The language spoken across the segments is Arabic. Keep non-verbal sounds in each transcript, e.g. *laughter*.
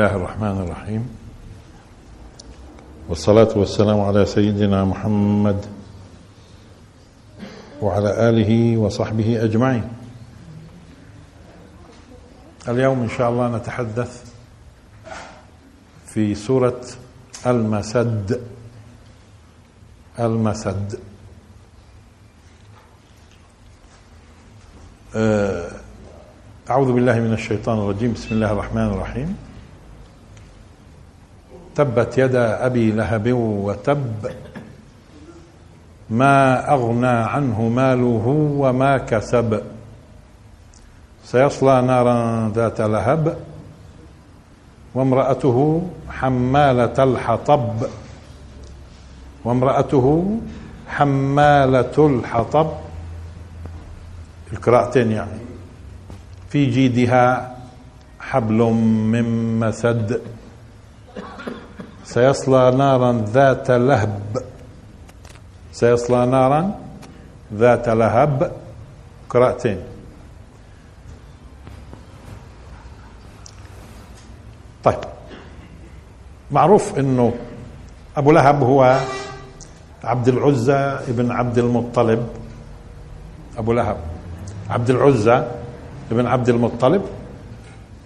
الله الرحمن الرحيم. والصلاة والسلام على سيدنا محمد وعلى آله وصحبه أجمعين. اليوم إن شاء الله نتحدث في سورة المسد. المسد. آه، أعوذ بالله من الشيطان الرجيم. بسم الله الرحمن الرحيم. تبت يدا أبي لهب وتب ما أغنى عنه ماله وما كسب. سيصلى نارا ذات لهب وامرأته حمالة الحطب. وامرأته حمالة الحطب. القراءتين يعني. في جيدها حبل من مسد. سيصلى نارا ذات لهب. سيصلى نارا ذات لهب. قراءتين. طيب. معروف إنه أبو لهب هو عبد العزى ابن عبد المطلب. أبو لهب. عبد العزى ابن عبد المطلب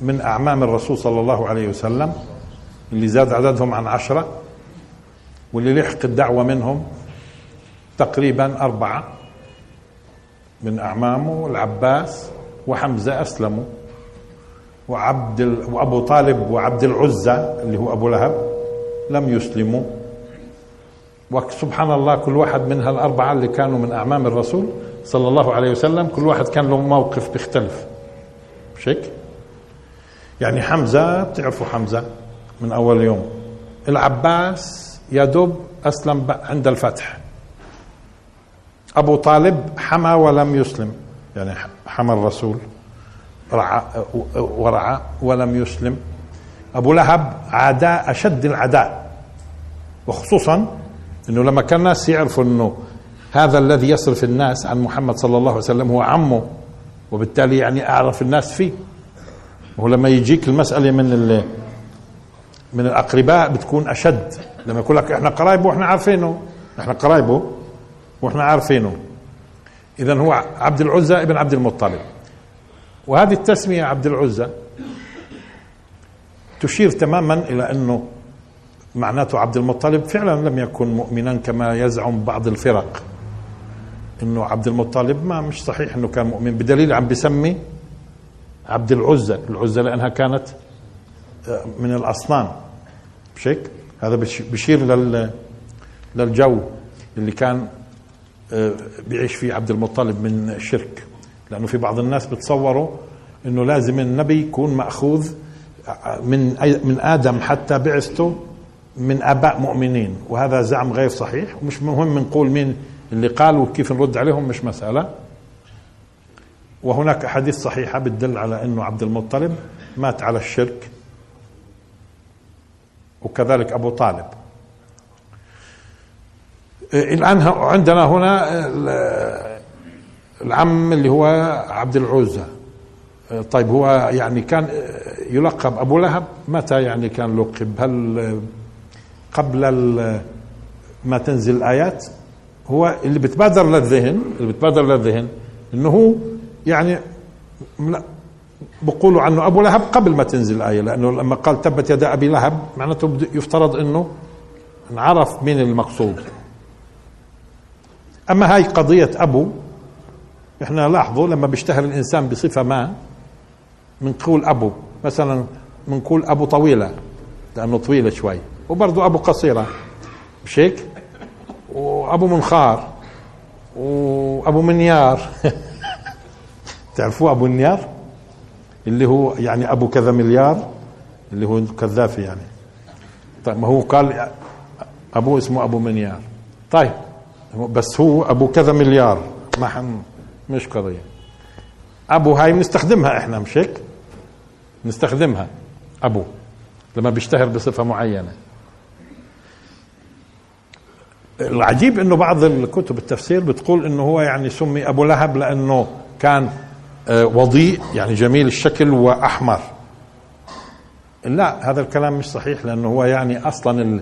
من أعمام الرسول صلى الله عليه وسلم. اللي زاد عددهم عن عشرة واللي لحق الدعوة منهم تقريبا أربعة من أعمامه العباس وحمزة أسلموا وعبد. وأبو طالب وعبد العزة اللي هو أبو لهب لم يسلموا وسبحان الله كل واحد من هالأربعة اللي كانوا من أعمام الرسول صلى الله عليه وسلم كل واحد كان له موقف بيختلف مش هيك؟ يعني حمزة بتعرفوا حمزة من أول يوم. العباس يا دوب أسلم عند الفتح. أبو طالب حمى ولم يسلم. يعني حمى الرسول رعى ورعى ولم يسلم. أبو لهب عداء أشد العداء. وخصوصا أنه لما كان الناس يعرفوا أنه هذا الذي يصرف الناس عن محمد صلى الله عليه وسلم هو عمه وبالتالي يعني أعرف الناس فيه. وهو لما يجيك المسألة من من الأقرباء بتكون أشد. لما يقول لك إحنا قرايبه وإحنا عارفينه. إحنا قرايبه وإحنا عارفينه. إذا هو عبد العزى ابن عبد المطلب. وهذه التسمية عبد العزى تشير تماما إلى أنه معناته عبد المطلب فعلا لم يكن مؤمنا كما يزعم بعض الفرق. إنه عبد المطلب ما مش صحيح إنه كان مؤمن. بدليل عم بسمي عبد العزى. العزى لأنها كانت من الأصنام. مش هيك؟ هذا بشير لل للجو اللي كان بيعيش فيه عبد المطلب من الشرك لأنه في بعض الناس بتصوروا إنه لازم النبي يكون مأخوذ من من آدم حتى بعثته من آباء مؤمنين. وهذا زعم غير صحيح. ومش مهم نقول مين اللي قال وكيف نرد عليهم مش مسألة. وهناك احاديث صحيحة بتدل على إنه عبد المطلب مات على الشرك. وكذلك أبو طالب. الآن عندنا هنا العم اللي هو عبد العزى طيب هو يعني كان يلقب أبو لهب. متى يعني كان لقب؟ هل قبل ما تنزل الآيات؟ هو اللي بتبادر للذهن اللي بتبادر للذهن إنه يعني بقولوا عنه أبو لهب قبل ما تنزل الآية لأنه لما قال تبت يدا أبي لهب معناته يفترض إنه انعرف مين المقصود. أما هاي قضية أبو إحنا لاحظوا لما بيشتهر الإنسان بصفة ما بنقول أبو مثلا بنقول أبو طويلة لأنه طويلة شوي. وبرضه أبو قصيرة مش هيك؟ وأبو منخار وأبو منيار. *laughs* تعرفوا أبو منيار؟ اللي هو يعني أبو كذا مليار اللي هو كذافي يعني. طيب ما هو قال ابوه اسمه أبو منيار. طيب بس هو أبو كذا مليار. ما حن مش قضية. أبو هاي بنستخدمها إحنا مش هيك؟ نستخدمها أبو لما بيشتهر بصفة معينة. العجيب إنه بعض الكتب التفسير بتقول إنه هو يعني سمي أبو لهب لأنه كان وضيء يعني جميل الشكل وأحمر لا هذا الكلام مش صحيح لأنه هو يعني أصلا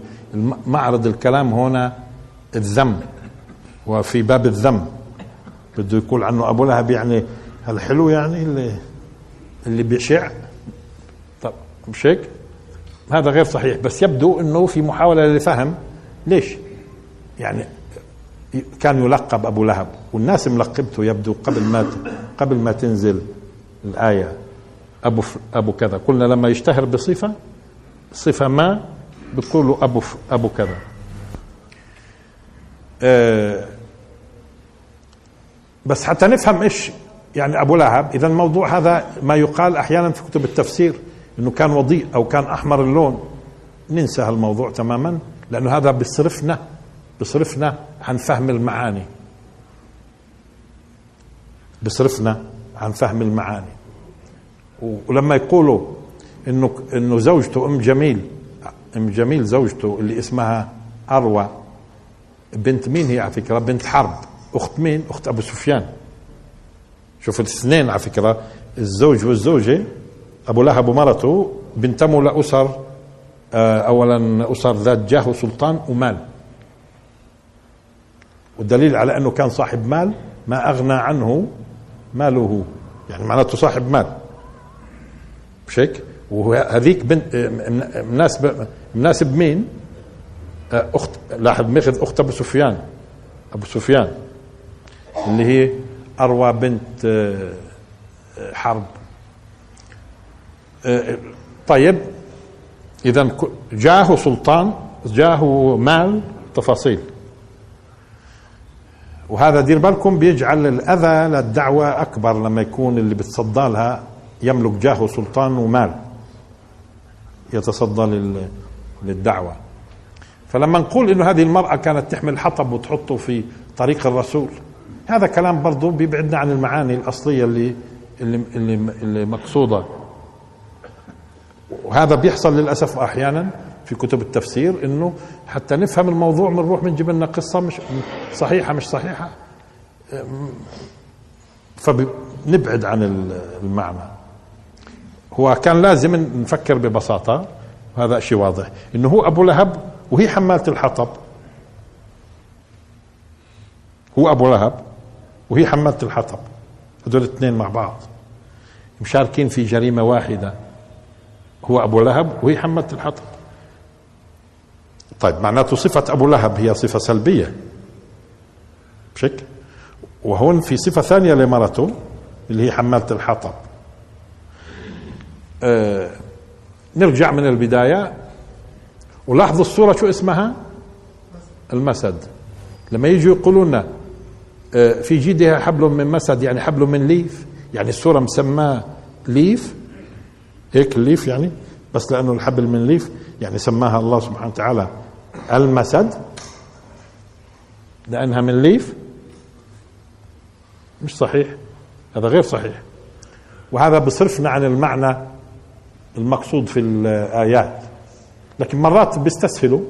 معرض الكلام هنا الذم وفي باب الذم بده يقول عنه أبو لهب يعني هالحلو يعني اللي اللي بيشع طب مش هيك؟ هذا غير صحيح بس يبدو إنه في محاولة لفهم ليش؟ يعني كان يلقب أبو لهب. والناس ملقبته يبدو قبل ما قبل ما تنزل الآية. أبو أبو كذا. قلنا لما يشتهر بصفة صفة ما بتقولوا أبو أبو كذا. أه بس حتى نفهم إيش يعني أبو لهب. اذا الموضوع هذا ما يقال أحيانا في كتب التفسير إنه كان وضيء أو كان أحمر اللون. ننسى هالموضوع تماما لأنه هذا بيصرفنا بيصرفنا عن فهم المعاني. بيصرفنا عن فهم المعاني. ولما يقولوا إنه إنه زوجته أم جميل أم جميل زوجته اللي اسمها أروى بنت مين هي على فكرة؟ بنت حرب. أخت مين؟ أخت أبو سفيان. شوف الاثنين على فكرة الزوج والزوجة أبو لهب ومرته بنتموا لأسر آه، اولا أسر ذات جاه وسلطان ومال. والدليل على أنه كان صاحب مال ما أغنى عنه ماله. يعني معناته صاحب مال. مش هيك؟ وهذيك بنت آه، مناسب مناسب مين؟ آه، اخت لاحظ ماخذ أخت أبو سفيان. أبو سفيان. اللي هي أروى بنت آه، حرب. طيب. اذا جاه سلطان جاه مال تفاصيل. وهذا دير بالكم بيجعل الأذى للدعوة أكبر لما يكون اللي بتصدى لها يملك جاه وسلطان ومال يتصدى للدعوة. فلما نقول إنه هذه المرأة كانت تحمل حطب وتحطه في طريق الرسول هذا كلام برضه بيبعدنا عن المعاني الأصلية اللي اللي اللي, اللي مقصودة. وهذا بيحصل للأسف أحيانا. في كتب التفسير إنه حتى نفهم الموضوع بنروح بنجيب لنا قصة مش صحيحة مش صحيحة. فبنبعد عن المعنى. هو كان لازم نفكر ببساطة هذا شيء واضح. إنه هو أبو لهب وهي حمالة الحطب. هو أبو لهب وهي حمالة الحطب. هذول الاثنين مع بعض. مشاركين في جريمة واحدة. هو أبو لهب وهي حمالة الحطب. طيب معناته صفة أبو لهب هي صفة سلبية. بشك؟ وهون في صفة ثانية لمرته اللي هي حمالة الحطب. آه نرجع من البداية. ولاحظوا الصورة شو اسمها؟ المسد. لما يجوا يقولوا لنا آه في جيدها حبل من مسد يعني حبل من ليف. يعني الصورة مسماة ليف. هيك الليف يعني؟ بس لأنه الحبل من ليف يعني سماها الله سبحانه وتعالى المسد لأنها من ليف مش صحيح. هذا غير صحيح. وهذا بصرفنا عن المعنى المقصود في الآيات. لكن مرات بيستسهلوا.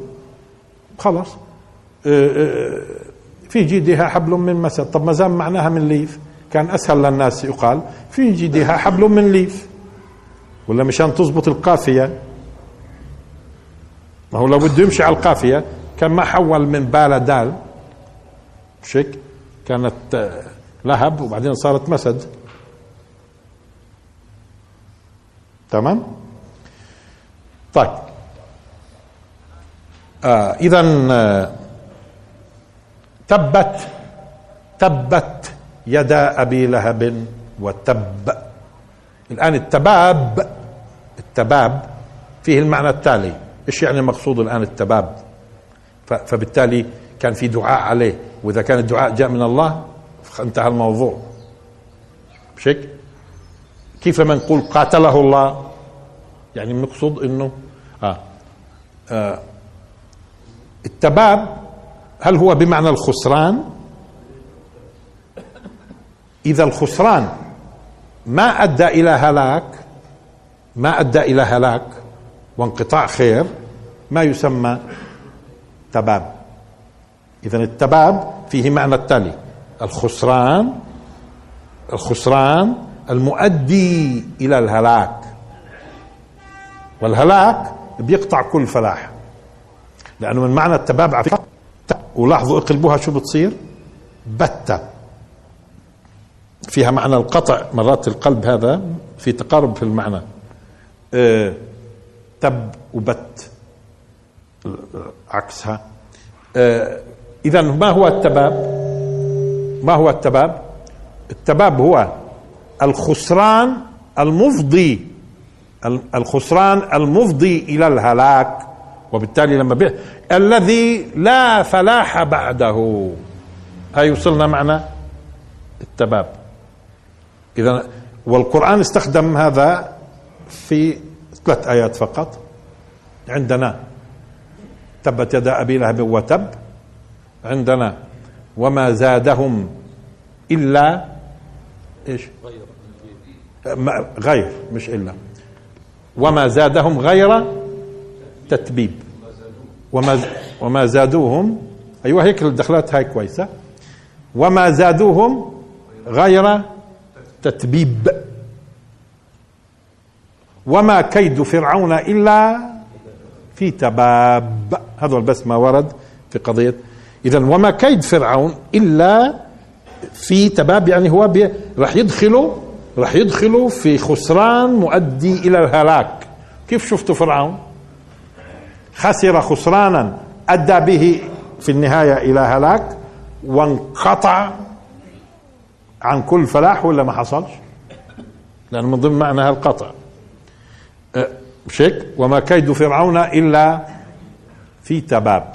خلاص. آه، آه، في جيدها حبل من مسد. طب ما زال معناها من ليف. كان أسهل للناس يقال في جيدها حبل من ليف. ولا مشان تزبط القافية. ما هو لو بده يمشي على القافية. كان ما حول من بالا دال. شك؟ كانت آه، لهب وبعدين صارت مسد. تمام؟ طيب. آه اذا آه تبت تبت يدا أبي لهب وتب. الآن التباب التباب فيه المعنى التالي. إيش يعني المقصود الآن التباب؟ فبالتالي كان في دعاء عليه. وإذا كان الدعاء جاء من الله انتهى الموضوع. مش هيك كيف ما نقول قاتله الله؟ يعني المقصود انه آه. آه. التباب هل هو بمعنى الخسران؟ إذا الخسران ما أدى إلى هلاك ما أدى إلى هلاك وانقطاع خير ما يسمى تباب. اذا التباب فيه معنى التالي الخسران الخسران المؤدي إلى الهلاك. والهلاك بيقطع كل فلاح لأنه من معنى التباب على ولاحظوا اقلبوها شو بتصير؟ بتة. فيها معنى القطع مرات القلب هذا في تقارب في المعنى. آه تب وبت. عكسها. آه اذا ما هو التباب؟ ما هو التباب؟ التباب هو الخسران المفضي. الخسران المفضي إلى الهلاك. وبالتالي لما بي... الذي لا فلاح بعده. هاي وصلنا معنا؟ التباب. اذا والقرآن استخدم هذا في ثلاث آيات فقط. عندنا تبت يدا أبي لهب وتب. عندنا وما زادهم إلا إيش؟ غير مش إلا. وما زادهم غير تتبيب. وما وما زادوهم أيوه هيك الدخلات هاي كويسة. وما زادوهم غير تتبيب. وما كيد فرعون إلا في تباب. هذا بس ما ورد في قضية. اذا وما كيد فرعون إلا في تباب يعني هو راح يدخلوا راح يدخلوا في خسران مؤدي إلى الهلاك. كيف شفتوا فرعون؟ خسر خسرانا أدى به في النهاية إلى هلاك وانقطع عن كل فلاح ولا ما حصلش؟ لأنه من ضمن معنى القطع. مش هيك وما كيد فرعون إلا في تباب.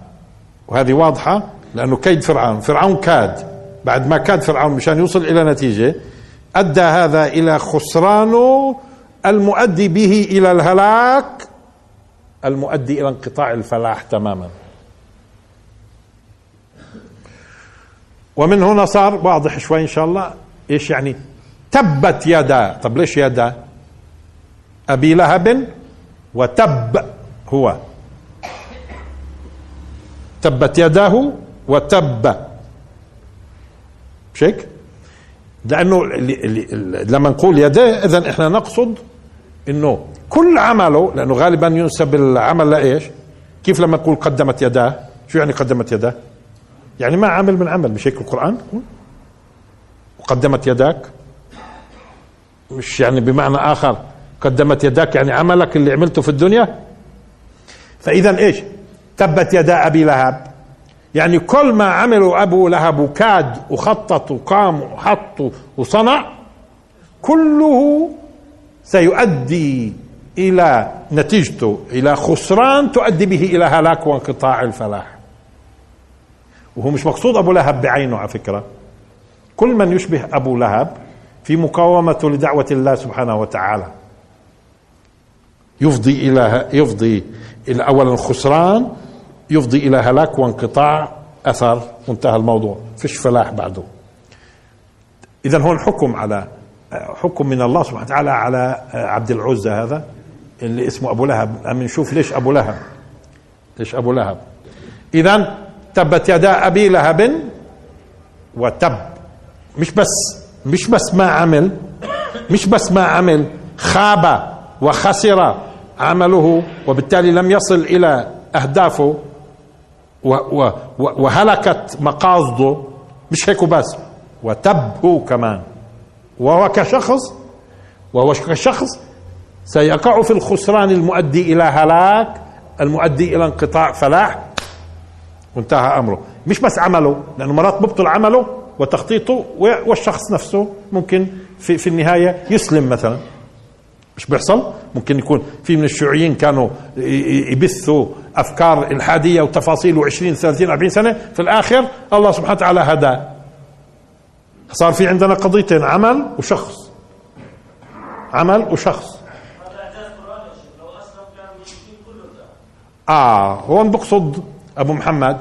وهذه واضحة لأنه كيد فرعون فرعون كاد. بعد ما كاد فرعون مشان يوصل إلى نتيجة أدى هذا إلى خسرانه المؤدي به إلى الهلاك. المؤدي إلى انقطاع الفلاح تماما. ومن هنا صار واضح شوي إن شاء الله إيش يعني تبت يدا. طب ليش يدا؟ أبي لهب وتب هو تبت يداه وتب مش هيك؟ لأنه لما نقول يداه اذا إحنا نقصد إنه كل عمله لأنه غالبا ينسب العمل لإيش؟ كيف لما نقول قدمت يداه؟ شو يعني قدمت يداه؟ يعني ما عمل من عمل مش هيك القرآن وقدمت يداك مش يعني بمعنى آخر قدمت يداك يعني عملك اللي عملته في الدنيا؟ فإذا إيش؟ تبت يدا أبي لهب. يعني كل ما عمله أبو لهب وكاد وخطط وقام وحط وصنع كله سيؤدي إلى نتيجته إلى خسران تؤدي به إلى هلاك وانقطاع الفلاح. وهو مش مقصود أبو لهب بعينه على فكرة. كل من يشبه أبو لهب في مقاومته لدعوة الله سبحانه وتعالى. يفضي إلى يفضي إلى اولا خسران يفضي إلى هلاك وانقطاع أثر وانتهى الموضوع. فيش فلاح بعده. اذا هون حكم على حكم من الله سبحانه وتعالى على عبد العزى هذا اللي اسمه أبو لهب. نشوف ليش أبو لهب. ليش أبو لهب. اذا تبت يدا أبي لهب وتب. مش بس مش بس ما عمل مش بس ما عمل خاب وخسر عمله وبالتالي لم يصل إلى أهدافه وهلكت مقاصده مش هيك بس وتب هو كمان. وهو كشخص وهو كشخص سيقع في الخسران المؤدي إلى هلاك المؤدي إلى انقطاع فلاح. وانتهى أمره. مش بس عمله لأنه مرات ببطل عمله وتخطيطه والشخص نفسه ممكن في في النهاية يسلم مثلا. مش بيحصل؟ ممكن يكون في من الشيوعيين كانوا يبثوا أفكار إلحادية وتفاصيل و20 30 40 سنة في الآخر الله سبحانه وتعالى هدى. صار في عندنا قضيتين عمل وشخص. عمل وشخص. آه هون بقصد أبو محمد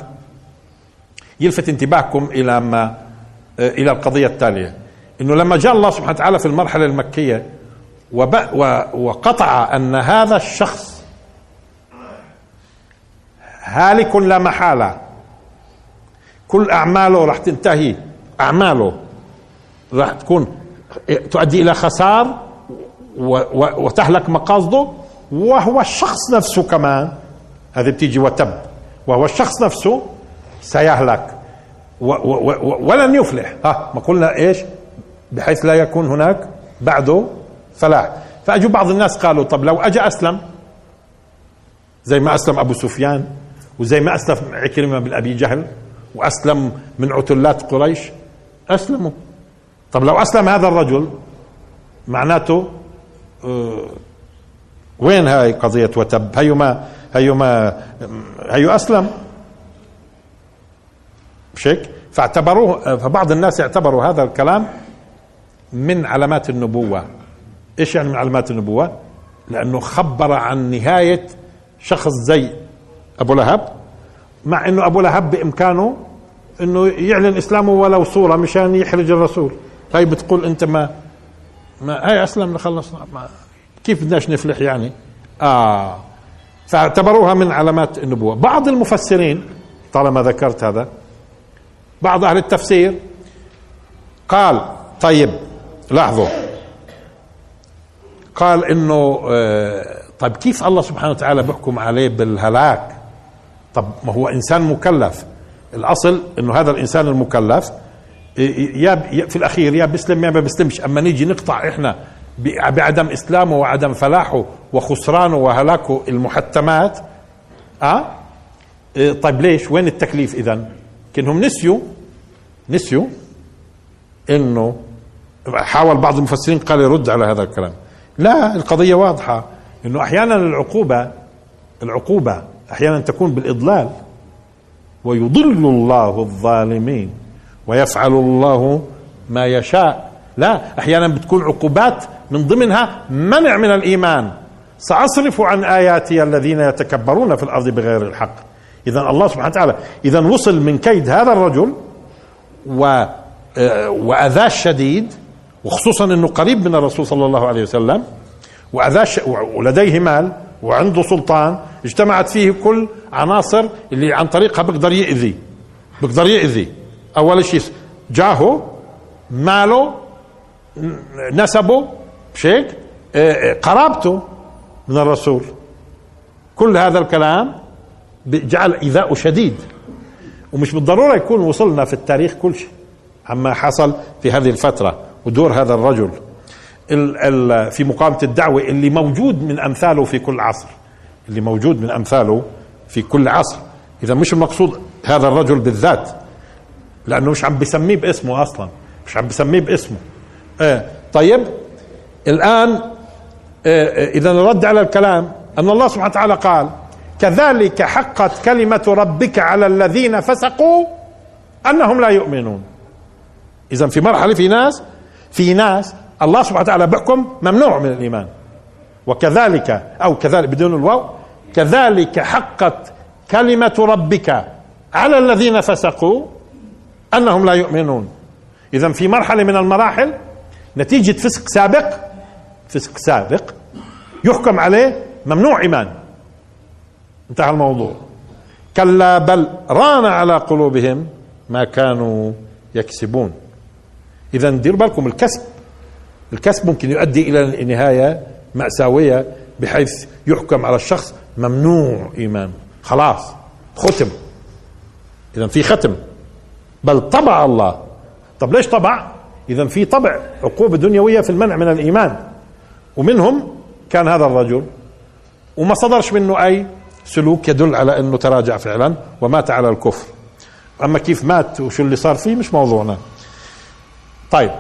يلفت انتباهكم إلى ما إلى القضية التالية. إنه لما جاء الله سبحانه وتعالى في المرحلة المكية وقطع أن هذا الشخص هالك لا محالة. كل أعماله راح تنتهي. أعماله راح تكون تؤدي إلى خسار وتهلك مقاصده. وهو الشخص نفسه كمان. هذه بتيجي وتب. وهو الشخص نفسه سيهلك. ولن يفلح. ها ما قلنا إيش؟ بحيث لا يكون هناك بعده فلاح فاجوا بعض الناس قالوا طب لو اجى أسلم؟ زي ما أسلم أبو سفيان وزي ما أسلم عكرمة بن أبي جهل وأسلم من عتلات قريش أسلموا. طب لو أسلم هذا الرجل معناته آه وين هاي قضية وتب؟ هيو ما هيو ما هيو أسلم. مش هيك فاعتبروه فبعض الناس اعتبروا هذا الكلام من علامات النبوة. إيش يعني من علامات النبوة؟ لأنه خبر عن نهاية شخص زي أبو لهب مع أنه أبو لهب بإمكانه أنه يعلن إسلامه ولو صورة مشان يحرج الرسول. هاي بتقول أنت ما ما هاي أسلم خلصنا ما كيف بدناش نفلح يعني؟ آه. فاعتبروها من علامات النبوة. بعض المفسرين طالما ذكرت هذا بعض أهل التفسير قال طيب لاحظوا قال إنه آه طيب كيف الله سبحانه وتعالى بيحكم عليه بالهلاك؟ طب ما هو إنسان مكلف. الأصل إنه هذا الإنسان المكلف يا في الأخير يا بيسلم يا ما بيسلمش. أما نيجي نقطع إحنا بعدم إسلامه وعدم فلاحه وخسرانه وهلاكه المحتمات آه؟ طيب ليش؟ وين التكليف اذا كأنهم نسيوا نسيوا إنه حاول بعض المفسرين قال يرد على هذا الكلام. لا القضية واضحة إنه أحيانا العقوبة العقوبة أحيانا تكون بالإضلال. ويضل الله الظالمين ويفعل الله ما يشاء. لا أحيانا بتكون عقوبات من ضمنها منع من الإيمان. سأصرف عن آياتي الذين يتكبرون في الأرض بغير الحق. اذا الله سبحانه وتعالى اذا وصل من كيد هذا الرجل و وأذاه الشديد وخصوصا إنه قريب من الرسول صلى الله عليه وسلم واذاه ولديه مال وعنده سلطان اجتمعت فيه كل عناصر اللي عن طريقها بيقدر يأذي بيقدر يأذي. أول شيء جاهه ماله نسبه مش هيك قرابته من الرسول. كل هذا الكلام جعل إيذاءه شديد. ومش بالضرورة يكون وصلنا في التاريخ كل شيء. عما حصل في هذه الفترة. ودور هذا الرجل ال ال في مقامة الدعوة اللي موجود من أمثاله في كل عصر اللي موجود من أمثاله في كل عصر. إذا مش المقصود هذا الرجل بالذات لأنه مش عم بسميه باسمه أصلا مش عم بسميه باسمه. إيه طيب الآن إيه إذا نرد على الكلام أن الله سبحانه وتعالى قال كذلك حقت كلمة ربك على الذين فسقوا أنهم لا يؤمنون. إذا في مرحلة في ناس في ناس الله سبحانه وتعالى بيحكم ممنوع من الإيمان. وكذلك أو كذلك بدون الواو كذلك حقت كلمة ربك على الذين فسقوا أنهم لا يؤمنون. اذا في مرحلة من المراحل نتيجة فسق سابق فسق سابق يحكم عليه ممنوع إيمان. انتهى الموضوع. كلا بل ران على قلوبهم ما كانوا يكسبون. اذا ديروا بالكم الكسب. الكسب ممكن يؤدي إلى نهاية مأساوية بحيث يحكم على الشخص ممنوع ايمان خلاص ختم. اذا في ختم. بل طبع الله. طب ليش طبع؟ اذا في طبع عقوبة دنيوية في المنع من الإيمان. ومنهم كان هذا الرجل. وما صدرش منه أي سلوك يدل على أنه تراجع فعلا ومات على الكفر. أما كيف مات وشو اللي صار فيه مش موضوعنا. طيب.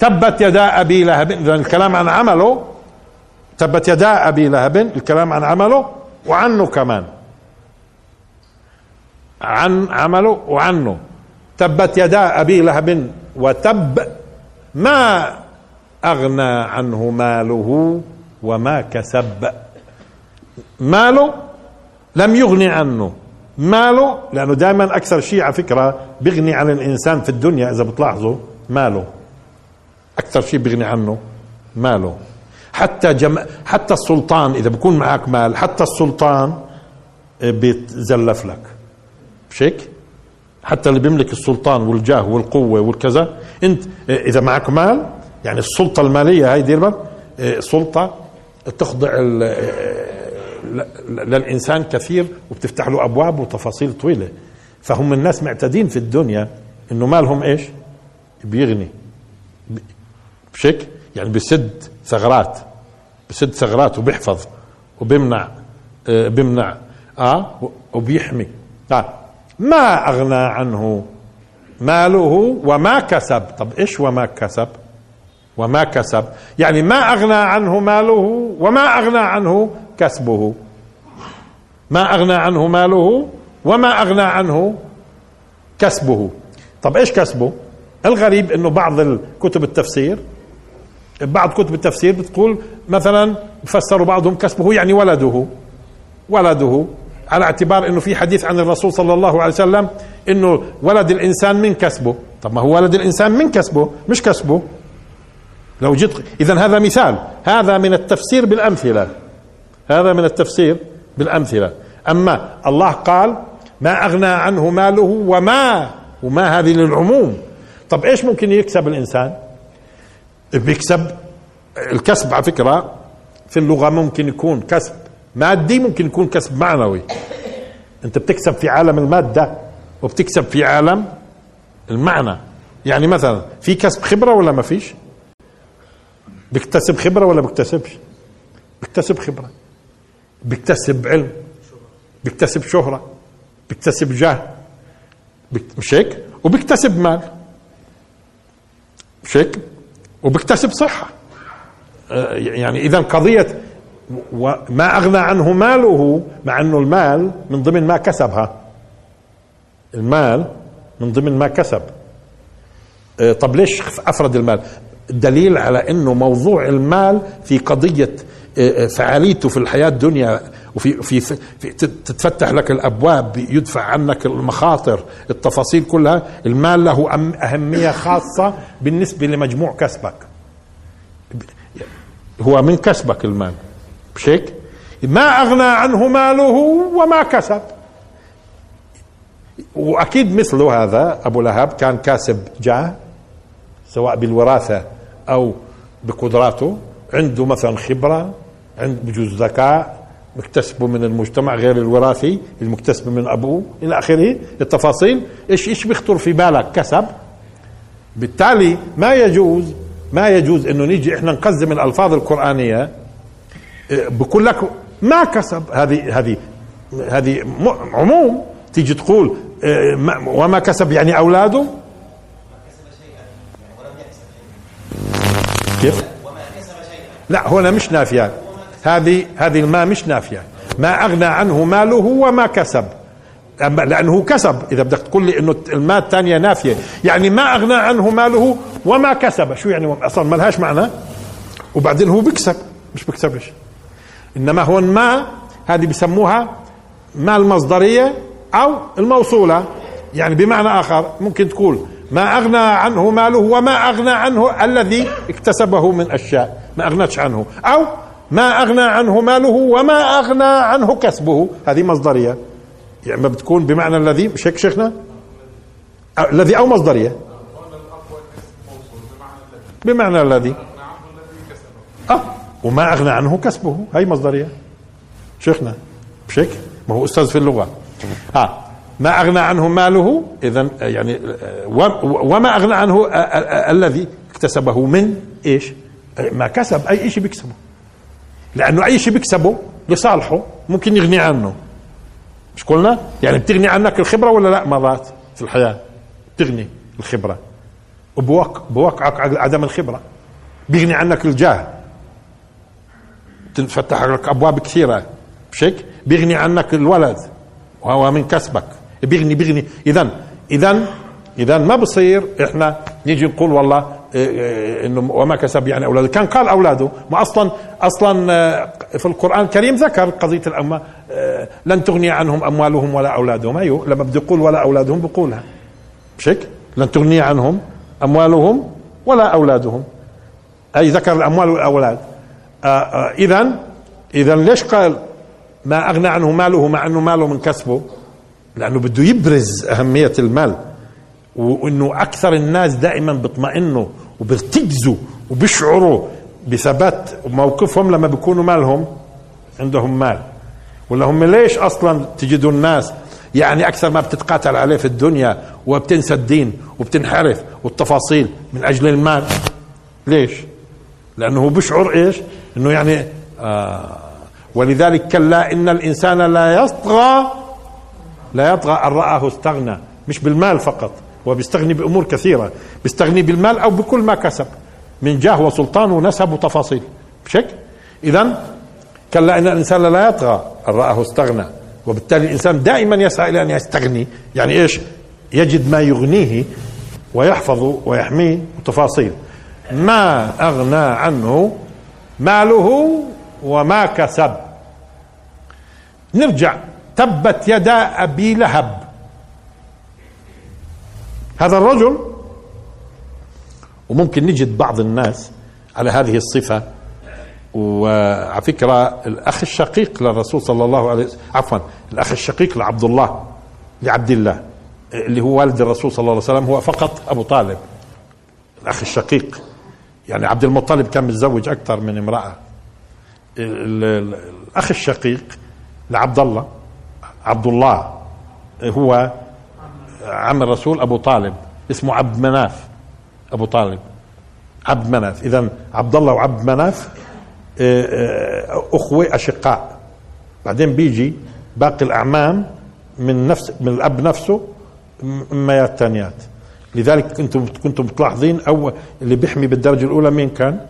تبت يدا أبي لهب اذا الكلام عن عمله تبت يدا أبي لهب الكلام عن عمله وعنه كمان. عن عمله وعنه. تبت يدا أبي لهب وتب ما أغنى عنه ماله وما كسب. ماله لم يغني عنه. ماله لأنه دائما أكثر شيء على فكرة بيغني عن الإنسان في الدنيا إذا بتلاحظوا. ماله. أكثر شيء بيغني عنه ماله. حتى جم... حتى السلطان إذا بكون معك مال حتى السلطان بيتزلف لك. مش هيك؟ حتى اللي بيملك السلطان والجاه والقوة والكذا. أنت إذا معك مال يعني السلطة المالية هاي دير بالك سلطه تخضع للإنسان كثير وبتفتح له أبواب وتفاصيل طويلة. فهم الناس معتادين في الدنيا إنه مالهم إيش؟ بيغني. بشك يعني بسد ثغرات بسد ثغرات وبيحفظ وبيمنع آه بيمنع آه وبيحمي. آه ما أغنى عنه ماله وما كسب. طب إيش وما كسب؟ وما كسب. يعني ما أغنى عنه ماله وما أغنى عنه كسبه. ما أغنى عنه ماله وما أغنى عنه كسبه. طب إيش كسبه؟ الغريب إنه بعض كتب التفسير بعض كتب التفسير بتقول مثلا فسروا بعضهم كسبه يعني ولده ولده على اعتبار إنه في حديث عن الرسول صلى الله عليه وسلم إنه ولد الإنسان من كسبه. طب ما هو ولد الإنسان من كسبه مش كسبه. لو جيت اذا هذا مثال هذا من التفسير بالأمثلة هذا من التفسير بالأمثلة. أما الله قال ما أغنى عنه ماله وما وما هذه للعموم. طب إيش ممكن يكسب الإنسان؟ بيكسب الكسب على فكرة في اللغة ممكن يكون كسب مادي ممكن يكون كسب معنوي. أنت بتكسب في عالم المادة وبتكسب في عالم المعنى. يعني مثلا في كسب خبرة ولا ما فيش؟ بيكتسب خبرة ولا بيكتسبش؟ بيكتسب خبرة. بيكتسب علم. بيكتسب شهرة. بيكتسب جاه مش هيك؟ وبيكتسب مال. هيك وبيكتسب صحة. آه، يعني إذا قضية وما أغنى عنه ماله مع أنه المال من ضمن ما كسبها. المال من ضمن ما كسب. آه، طب ليش أفرد المال؟ دليل على أنه موضوع المال في قضية آه، فعاليته في الحياة الدنيا وفي في, في تتفتح لك الأبواب يدفع عنك المخاطر التفاصيل كلها. المال له أهمية خاصة بالنسبة لمجموع كسبك. هو من كسبك المال. مش هيك ما أغنى عنه ماله وما كسب. وأكيد مثله هذا أبو لهب كان كاسب جاه سواء بالوراثة أو بقدراته عنده مثلا خبرة عنده بجوز ذكاء. مكتسبه من المجتمع غير الوراثي المكتسب من ابوه إلى آخره. التفاصيل إيش إيش بيخطر في بالك؟ كسب. بالتالي ما يجوز ما يجوز إنه نيجي إحنا نقزم الألفاظ القرآنية بقول لك ما كسب. هذه هذه هذه عموم تيجي تقول آه، وما كسب يعني أولاده؟ كيف؟ لا هنا مش نافية. هذه هذه الماء مش نافية. ما أغنى عنه ماله وما كسب. لأنه كسب. إذا بدك تقول لي إنه الماء الثانية نافية. يعني ما أغنى عنه ماله وما كسب. شو يعني أصلا ما لهاش معنى؟ وبعدين هو بيكسب. مش بيكسبش. إنما هون ما هذه بسموها ما المصدرية أو الموصولة. يعني بمعنى آخر ممكن تقول ما أغنى عنه ماله وما أغنى عنه الذي اكتسبه من أشياء. ما اغنتش عنه. أو ما أغنى عنه ماله وما أغنى عنه كسبه. هذه مصدرية. يعني ما بتكون بمعنى الذي هيك شيخنا؟ الذي أو مصدرية. بمعنى الذي. آه. وما أغنى عنه كسبه. هي مصدرية. شيخنا. هيك ما هو أستاذ في اللغة. ها ما أغنى عنه ماله اذا يعني وما أغنى عنه الذي اكتسبه من إيش؟ ما كسب أي شيء بيكسبه. لأنه أي شيء بيكسبه لصالحه ممكن يغني عنه. مش قلنا؟ يعني بتغني عنك الخبرة ولا لا؟ مرات في الحياة. بتغني الخبرة. وبوقعك عدم الخبرة. بيغني عنك الجاه. تفتح لك أبواب كثيرة. مش هيك؟ بيغني عنك الولد. وهو من كسبك. بيغني بيغني. اذا اذا اذا ما بصير إحنا نيجي نقول والله إنه وما كسب يعني أولاده. كان قال أولاده ما أصلا أصلا آه، في القرآن الكريم ذكر قضية الأمة آه، لن تغني عنهم أموالهم ولا أولادهم. أيوه لما بده يقول ولا أولادهم بقولها. مش هيك لن تغني عنهم أموالهم ولا أولادهم. أي ذكر الأموال والأولاد. اذا آه، اذا ليش قال ما أغنى عنه ماله مع إنه ماله من كسبه؟ لأنه بده يبرز أهمية المال. وإنه أكثر الناس دائما بيطمئنوا وبيرتكزوا وبيشعروا بثبات موقفهم لما بيكونوا مالهم. عندهم مال. ولا هم ليش أصلا تجدوا الناس يعني أكثر ما بتتقاتل عليه في الدنيا وبتنسى الدين وبتنحرف والتفاصيل من أجل المال؟ ليش؟ لأنه هو بيشعر إيش؟ إنه يعني آه ولذلك كلا إن الإنسان لا يطغى لا يطغى أن رآه استغنى. مش بالمال فقط. هو بيستغني بأمور كثيرة بيستغني بالمال أو بكل ما كسب. من جاه وسلطان ونسب وتفاصيل هيك؟ اذا كلا ان الإنسان لا يطغى. ان رآه استغنى. وبالتالي الإنسان دائما يسعى إلى أن يستغني. يعني إيش؟ يجد ما يغنيه ويحفظه ويحميه وتفاصيل ما أغنى عنه ماله وما كسب. نرجع. تبت يدا أبي لهب. هذا الرجل. وممكن نجد بعض الناس على هذه الصفة. وعلى فكرة الأخ الشقيق للرسول صلى الله عليه وسلم عفوا الأخ الشقيق لعبد الله لعبد الله اللي هو والد الرسول صلى الله عليه وسلم هو فقط أبو طالب. الأخ الشقيق يعني عبد المطلب كان متزوج أكثر من امرأة. الأخ الشقيق لعبد الله عبد الله هو عم الرسول أبو طالب اسمه عبد مناف أبو طالب. عبد مناف. اذا عبد الله وعبد مناف آه، آه، أخوة أشقاء. بعدين بيجي باقي الأعمام من نفس من الأب نفسه اميات ثانيات لذلك كنتم كنتم تلاحظين أو اللي بيحمي بالدرجة الأولى مين كان؟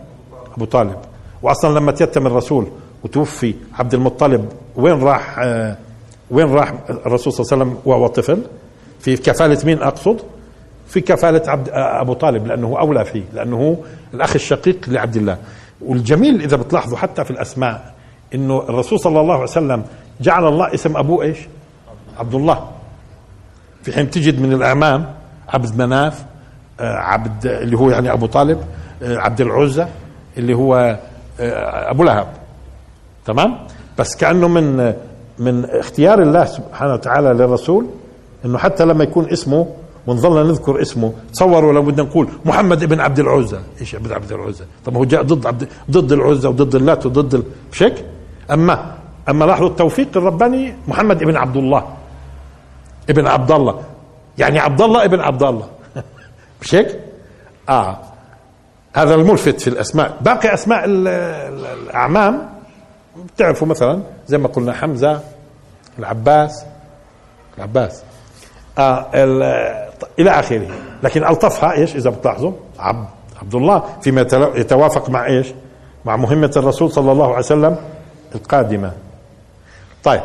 أبو طالب. واصلا لما تيتم الرسول وتوفي عبد المطلب وين راح آه وين راح الرسول صلى الله عليه وسلم وهو طفل؟ في كفالة مين أقصد؟ في كفالة عبد أبو طالب لأنه أولى فيه لأنه هو الأخ الشقيق لعبد الله والجميل إذا بتلاحظوا حتى في الأسماء إنه الرسول صلى الله عليه وسلم جعل الله اسم أبوه إيش؟ عبد الله في حين تجد من الأعمام عبد مناف آه، عبد اللي هو يعني أبو طالب آه، عبد العزى اللي هو آه، أبو لهب تمام بس كأنه من من اختيار الله سبحانه وتعالى للرسول إنه حتى لما يكون اسمه ونظلنا نذكر اسمه تصوروا لو بدنا نقول محمد ابن عبد العزى إيش ابن عبد العزى طب هو جاء ضد عبد ضد العزى وضد اللات وضد ال... مش هيك اما أما لاحظوا التوفيق الرباني محمد ابن عبد الله. ابن عبد الله. يعني عبد الله ابن عبد الله. *laughs* مش هيك آه. هذا الملفت في الأسماء. باقي أسماء الأعمام. بتعرفوا مثلا زي ما قلنا حمزة العباس. العباس. آه إلى آخره. لكن ألطفها إيش؟ إذا بتلاحظوا عبد عبد الله فيما يتوافق مع إيش؟ مع مهمة الرسول صلى الله عليه وسلم القادمة. طيب.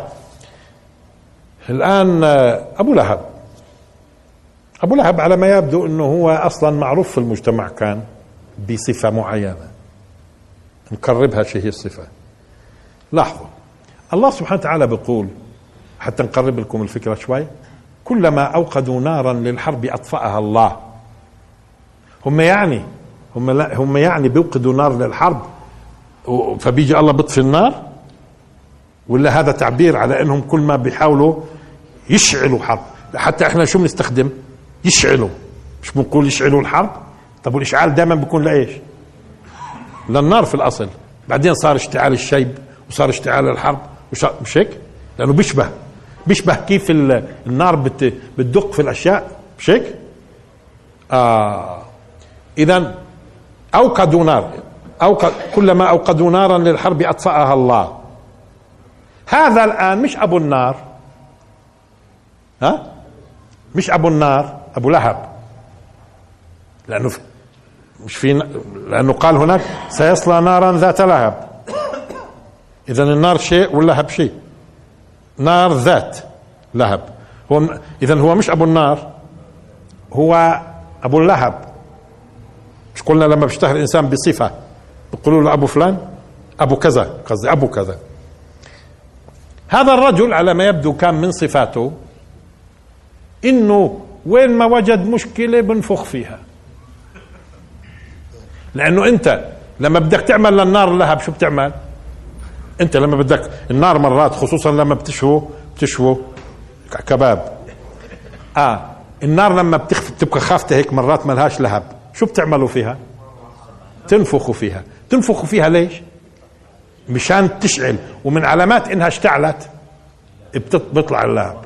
الآن آه، أبو لهب. أبو لهب على ما يبدو إنه هو أصلا معروف في المجتمع كان بصفة معينة. نقربها شو هي الصفة. لاحظوا. الله سبحانه وتعالى بيقول حتى نقرب لكم الفكرة شوي. كلما أوقدوا نارا للحرب أطفأها الله. هم يعني هم لا هم يعني بيوقدوا نار للحرب. فبيجي الله بيطفي النار؟ ولا هذا تعبير على إنهم كل ما بيحاولوا يشعلوا حرب؟ حتى إحنا شو بنستخدم؟ يشعلوا. مش بنقول يشعلوا الحرب؟ طب والإشعال دائما بيكون لإيش؟ للنار في الأصل. بعدين صار اشتعال الشيب وصار اشتعال الحرب مش هيك؟ لأنه بيشبه. بيشبه كيف النار بت بتدق في الأشياء. مش هيك آه. اذا أوقدوا نار. أوقد كلما أوقدوا نارا للحرب أطفأها الله. هذا الآن مش أبو النار. ها؟ مش أبو النار أبو لهب. لأنه مش في لأنه قال هناك سيصلى نارا ذات لهب. اذا النار شيء واللهب شيء. نار ذات لهب. هو اذا هو مش أبو النار هو أبو اللهب. مش قلنا لما بيشتهر الإنسان بصفة بيقولوا له أبو فلان أبو كذا قصدي أبو كذا. هذا الرجل على ما يبدو كان من صفاته إنه وين ما وجد مشكلة بنفخ فيها. لأنه أنت لما بدك تعمل للنار لهب شو بتعمل؟ انت لما بدك النار مرات خصوصا لما بتشوي بتشوي كباب. آه النار لما بتخف تبقى خافته هيك مرات ما لهاش لهب. شو بتعملوا فيها؟ تنفخوا فيها. تنفخوا فيها ليش؟ مشان تشعل. ومن علامات إنها اشتعلت بيطلع اللهب.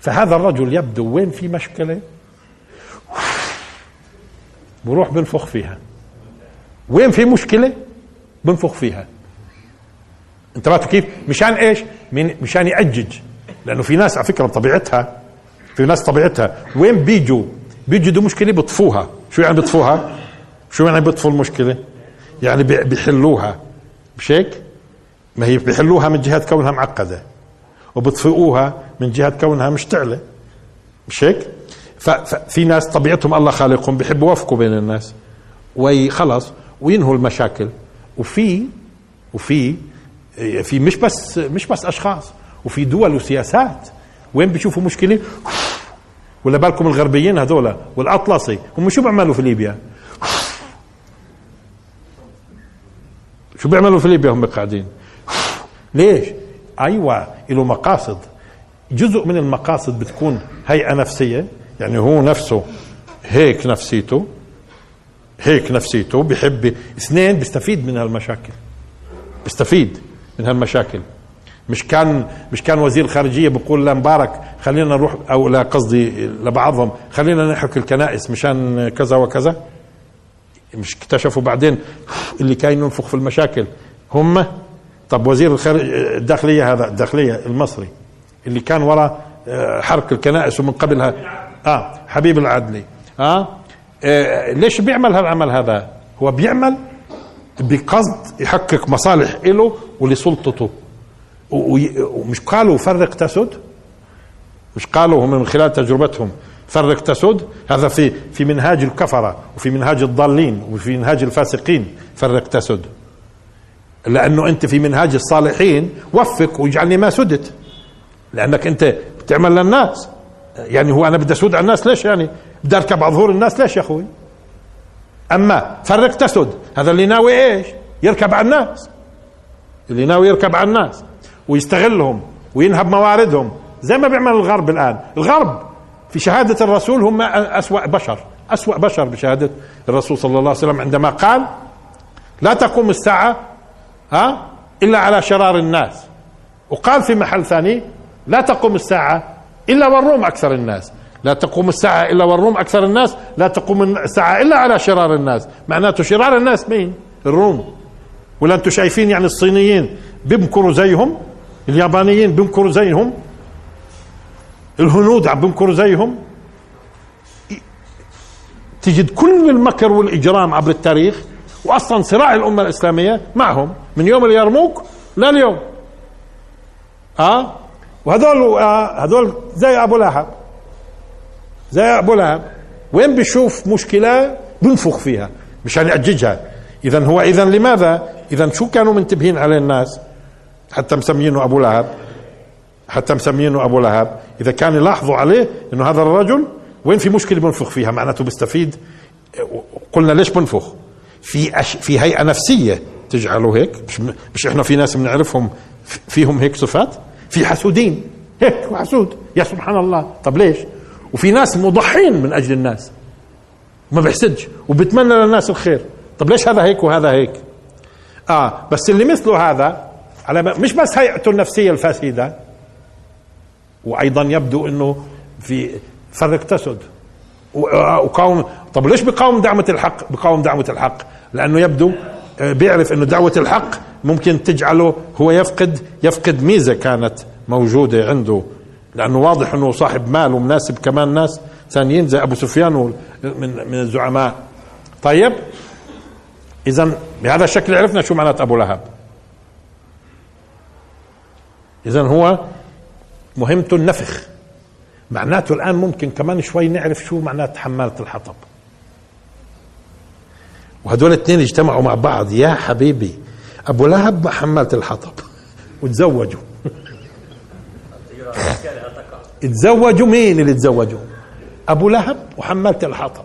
فهذا الرجل يبدو وين في مشكلة؟ بروح بنفخ فيها. وين في مشكلة؟ بنفخ فيها. انتبهتوا كيف مشان إيش؟ مشان يأجج لأنه في ناس على فكرة بطبيعتها في ناس طبيعتها وين بيجوا؟ بيجدوا مشكلة بيطفوها. شو يعني بيطفوها؟ شو يعني بيطفوا المشكلة؟ يعني بيحلوها. مش هيك ما هي بيحلوها من جهة كونها معقدة. وبطفئوها من جهة كونها مشتعلة. مش هيك ففي ناس طبيعتهم الله خالقهم بيحبوا يوفقوا بين الناس. وخلص وينهوا المشاكل. وفي وفي في مش بس مش بس أشخاص وفي دول وسياسات. وين بيشوفوا مشكلة؟ ولا بالكم الغربيين هذول والأطلسي هم شو بيعملوا في ليبيا؟ شو بيعملوا في ليبيا هم قاعدين؟ ليش؟ أيوه له مقاصد. جزء من المقاصد بتكون هيئة نفسية يعني هو نفسه هيك نفسيته هيك نفسيته بحب اثنين بيستفيد من هالمشاكل. بيستفيد. من هالمشاكل. مش كان مش كان وزير الخارجية بيقول لمبارك خلينا نروح أو لا قصدي لبعضهم خلينا نحرق الكنائس مشان كذا وكذا. مش اكتشفوا بعدين اللي كان ينفخ في المشاكل. هم طب وزير الداخلية هذا الداخلية المصري اللي كان وراء آه، حرق الكنائس ومن قبلها. آه حبيب العدلي. آه, آه ليش بيعمل هالعمل هذا؟ هو بيعمل بقصد يحقق مصالح له ولسلطته. ومش قالوا فرق تسد؟ مش قالوا هم من خلال تجربتهم فرق تسد؟ هذا في في منهاج الكفرة وفي منهاج الضالين وفي منهاج الفاسقين فرق تسد. لأنه أنت في منهاج الصالحين وفق واجعلني ما سدت. لأنك أنت بتعمل للناس. يعني هو أنا بدي أسود على الناس ليش يعني؟ بدي أركب على ظهور الناس ليش يا أخوي؟ أما فرق تسد. هذا اللي ناوي إيش؟ يركب على الناس. اللي ناوي يركب على الناس ويستغلهم وينهب مواردهم. زي ما بيعمل الغرب الآن. الغرب في شهادة الرسول هم أسوأ بشر. أسوأ بشر بشهادة الرسول صلى الله عليه وسلم عندما قال لا تقوم الساعة ها إلا على شرار الناس. وقال في محل ثاني لا تقوم الساعة إلا والروم أكثر الناس. لا تقوم الساعة إلا والروم أكثر الناس لا تقوم الساعة إلا على شرار الناس. معناته شرار الناس مين؟ الروم. ولا أنتم شايفين يعني الصينيين بيمكروا زيهم اليابانيين بيمكروا زيهم الهنود عم بيمكروا زيهم. تجد كل المكر والإجرام عبر التاريخ واصلا صراع الأمة الإسلامية معهم من يوم اليرموك لليوم. آه؟ وهذول آه هذول زي أبو لهب. زي أبو لهب. وين بيشوف مشكلة؟ بنفخ فيها مشان يأججها اذا هو اذا لماذا؟ اذا شو كانوا منتبهين عليه الناس؟ حتى مسمينه أبو لهب. حتى مسمينه أبو لهب. إذا كان يلاحظوا عليه إنه هذا الرجل وين في مشكلة بنفخ فيها؟ معناته بيستفيد قلنا ليش بنفخ؟ في أش... في هيئة نفسية تجعله هيك. مش, مش إحنا في ناس بنعرفهم. فيهم هيك صفات؟ في حسودين. هيك وحسود. يا سبحان الله. طب ليش؟ وفي ناس مضحين من أجل الناس. ما بيحسدش وبتمنى للناس الخير. طب ليش هذا هيك وهذا هيك؟ آه بس اللي مثله هذا على مش بس هيئته النفسية الفاسدة وأيضا يبدو إنه في فرق تسد. وقاوم طب ليش بقاوم دعوة الحق؟ بقاوم دعوة الحق. لأنه يبدو آه، بيعرف إنه دعوة الحق ممكن تجعله هو يفقد يفقد ميزة كانت موجودة عنده. لأنه واضح أنه صاحب مال ومناسب كمان ناس ثانيين زي أبو سفيان من من الزعماء. طيب اذا بهذا الشكل عرفنا شو معنات أبو لهب. اذا هو مهمته النفخ. معناته الآن ممكن كمان شوي نعرف شو معنات حمالة الحطب. وهدول الاثنين اجتمعوا مع بعض. يا حبيبي أبو لهب مع حمالة الحطب. *laughs* وتزوجوا. *laughs* تزوجوا مين اللي تزوجوا أبو لهب وحمالة الحطب.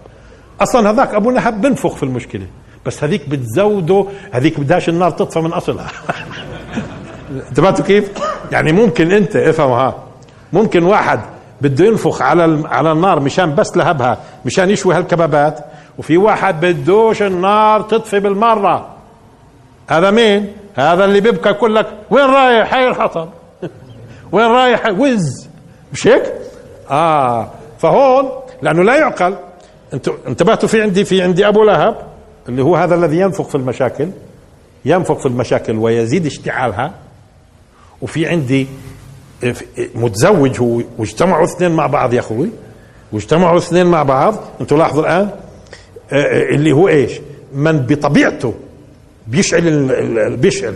أصلا هذاك أبو لهب بنفخ في المشكلة بس هذيك بتزوده هذيك بدهاش النار تطفى من أصلها. *laughs* انتبهتوا كيف؟ يعني ممكن أنت افهم ها ممكن واحد بده ينفخ على على النار مشان بس لهبها مشان يشوي هالكبابات وفي واحد بدوش النار تطفي بالمرة. هذا مين؟ هذا اللي بيبكى يقول لك وين رايح؟ هاي الحطب. *laughs* وين رايح؟ وز. مش هيك؟ آه فهون لأنه لا يعقل. أنتوا انتبهتوا في عندي في عندي أبو لهب اللي هو هذا الذي ينفخ في المشاكل ينفخ في المشاكل ويزيد اشتعالها. وفي عندي متزوج هو واجتمعوا اثنين مع بعض يا أخوي. واجتمعوا اثنين مع بعض. أنتوا لاحظوا الآن؟ آه، آه، اللي هو إيش؟ من بطبيعته بيشعل بيشعل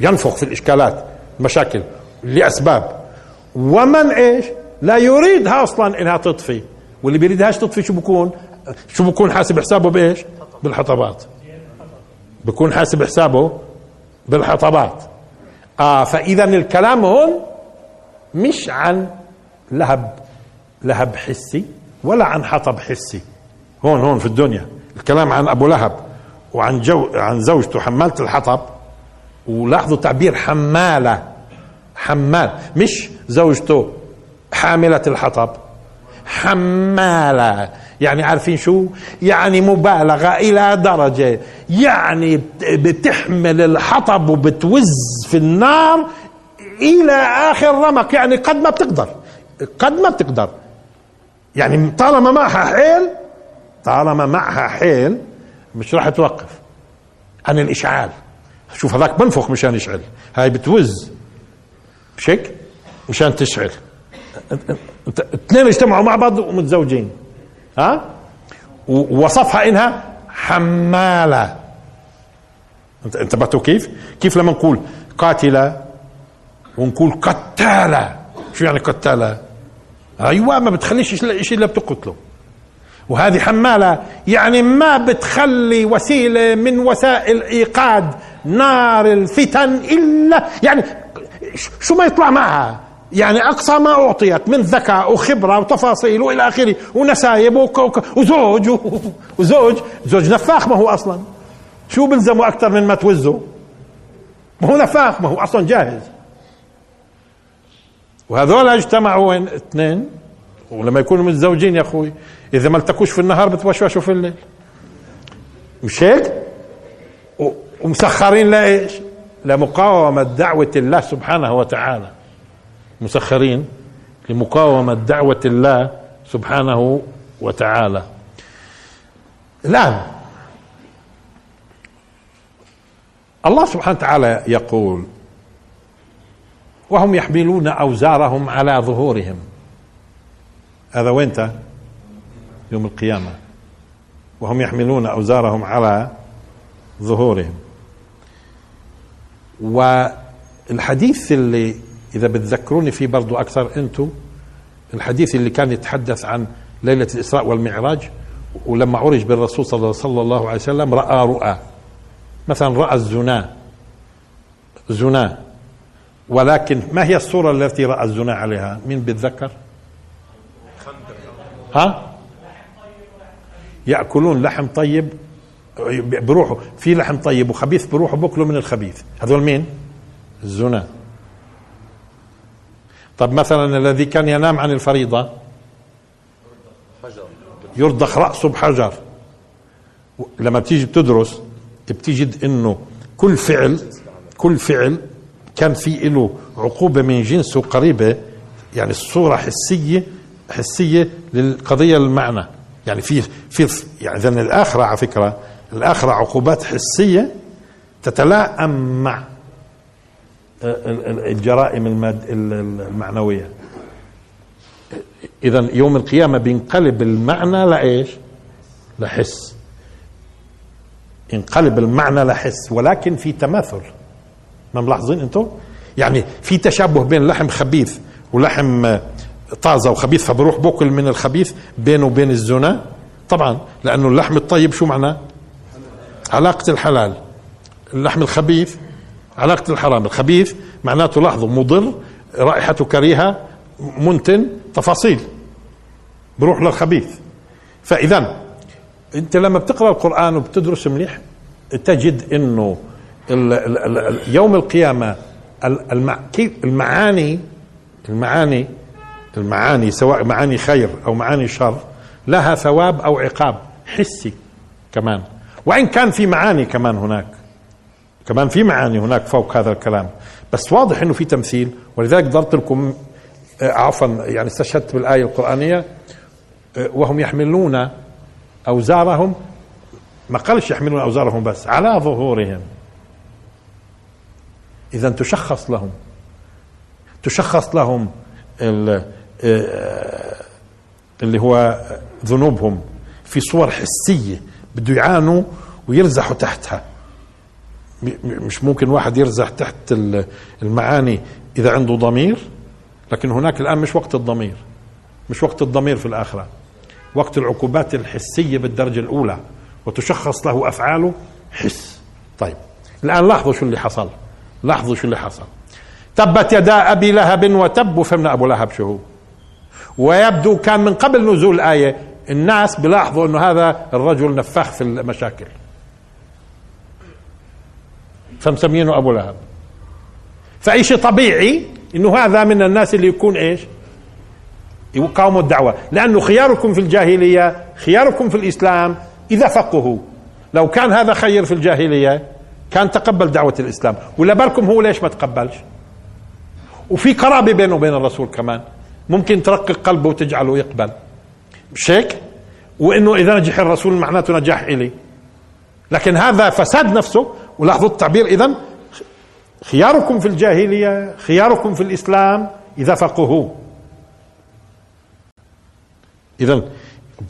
بينفخ في الإشكالات المشاكل لأسباب. ومن إيش؟ لا يريدها أصلا إنها تطفي. واللي بيريدهاش تطفي؟ شو بكون؟ شو بكون حاسب حسابه بإيش؟ بالحطبات. بكون حاسب حسابه بالحطبات. آه فاذا الكلام هون مش عن لهب لهب حسي ولا عن حطب حسي. هون هون في الدنيا. الكلام عن أبو لهب وعن جو عن زوجته حمالة الحطب. ولاحظوا تعبير حمالة. حمال. مش زوجته حاملة الحطب. حمالة. يعني عارفين شو؟ يعني مبالغة إلى درجة. يعني بتحمل الحطب وبتوز في النار إلى آخر رمق. يعني قد ما بتقدر. قد ما بتقدر. يعني طالما معها حيل طالما معها حيل مش راح توقف. عن الإشعال. شوف هذاك بنفخ مشان يشعل. هاي بتوز. مش هيك؟ مشان تشعل. اثنين اجتمعوا مع بعض ومتزوجين. ها؟ ووصفها إنها حمالة. انتبهتوا كيف؟ كيف لما نقول قاتلة ونقول قتالة؟ شو يعني قتالة؟ أيوه ما بتخليش شيء إلا بتقتله. وهذه حمالة يعني ما بتخلي وسيلة من وسائل إيقاد نار الفتن إلا يعني شو ما يطلع معها؟ يعني أقصى ما أعطيت من ذكاء وخبرة وتفاصيل وإلى آخره ونسايب وزوج. *laughs* وزوج. زوج نفاخ ما هو أصلا. شو بلزمه أكثر من ما توزه ما هو نفاخ ما هو أصلا جاهز. وهذول اجتمعوا وين؟ اثنين. ولما يكونوا متزوجين يا أخوي إذا ما التقوش في النهار بتوشوشوا في الليل. مش هيك؟ ومسخرين لإيش؟ لمقاومة دعوة الله سبحانه وتعالى. مسخرين لمقاومة دعوة الله سبحانه وتعالى. الآن الله سبحانه وتعالى يقول وهم يحملون أوزارهم على ظهورهم. هذا وين يوم القيامة. وهم يحملون أوزارهم على ظهورهم. والحديث اللي إذا بتذكروني فيه برضو أكثر أنتم الحديث اللي كان يتحدث عن ليلة الإسراء والمعراج ولما عرج بالرسول صلى الله عليه وسلم رأى رؤى. مثلا رأى الزنا. زنا. ولكن ما هي الصورة التي رأى الزنا عليها؟ مين بيتذكر؟ ها؟ يأكلون لحم طيب بروحوا في لحم طيب وخبيث بروحوا بكلوا من الخبيث. هذول مين؟ الزنا. طب مثلا الذي كان ينام عن الفريضة يرضخ رأسه بحجر. لما بتيجي بتدرس بتجد إنه كل فعل كل فعل كان في له عقوبة من جنسه قريبة يعني الصورة حسية حسية للقضية المعنى. يعني في في يعني اذا الآخرة على فكرة الآخرة عقوبات حسية تتلائم مع الجرائم الماد المعنوية. اذا يوم القيامة بينقلب المعنى لإيش؟ لحس. ينقلب المعنى لحس ولكن في تماثل. ما ملاحظين أنتم؟ يعني في تشابه بين لحم خبيث ولحم طازة وخبيث فبروح بأكل من الخبيث بينه وبين الزنا؟ طبعا لأنه اللحم الطيب شو معناه؟ علاقة الحلال. اللحم الخبيث علاقة الحرام. الخبيث معناته لاحظوا مضر رائحته كريهة منتن تفاصيل. بروح للخبيث. فاذا أنت لما بتقرأ القرآن وبتدرس مليح تجد إنه يوم القيامة المعاني المعاني المعاني سواء معاني خير أو معاني شر لها ثواب أو عقاب حسي كمان. وإن كان في معاني كمان هناك. كمان في معاني هناك فوق هذا الكلام. بس واضح إنه في تمثيل ولذلك ضربت لكم آه، عفوا يعني استشهدت بالآية القرآنية آه، وهم يحملون أوزارهم. ما قالش يحملون أوزارهم بس على ظهورهم. اذا تشخص لهم. تشخص لهم آه، اللي هو ذنوبهم في صور حسية بده يعانوا ويرزحوا تحتها. مش ممكن واحد يرزح تحت المعاني إذا عنده ضمير لكن هناك الآن مش وقت الضمير مش وقت الضمير في الآخرة وقت العقوبات الحسية بالدرجة الأولى وتشخص له أفعاله حس. طيب الآن لاحظوا شو اللي حصل لاحظوا شو اللي حصل. تبت يدا أبي لهب وتب وفهمنا أبو لهب شو هو. ويبدو كان من قبل نزول الايه الناس بيلاحظوا أنه هذا الرجل نفاخ في المشاكل. فمسمينه أبو لهب. فأي شيء طبيعي إنه هذا من الناس اللي يكون إيش؟ يقاوموا الدعوة. لأنه خياركم في الجاهلية خياركم في الإسلام إذا فقهوا. لو كان هذا خير في الجاهلية كان تقبل دعوة الإسلام. ولا بالكم هو ليش ما تقبلش؟ وفي قرابة بينه وبين الرسول كمان. ممكن ترقق قلبه وتجعله يقبل. مش هيك وإنه إذا نجح الرسول معناته نجاح إلي. لكن هذا فساد نفسه ولاحظوا التعبير. اذا خياركم في الجاهلية خياركم في الإسلام إذا فقهوا اذا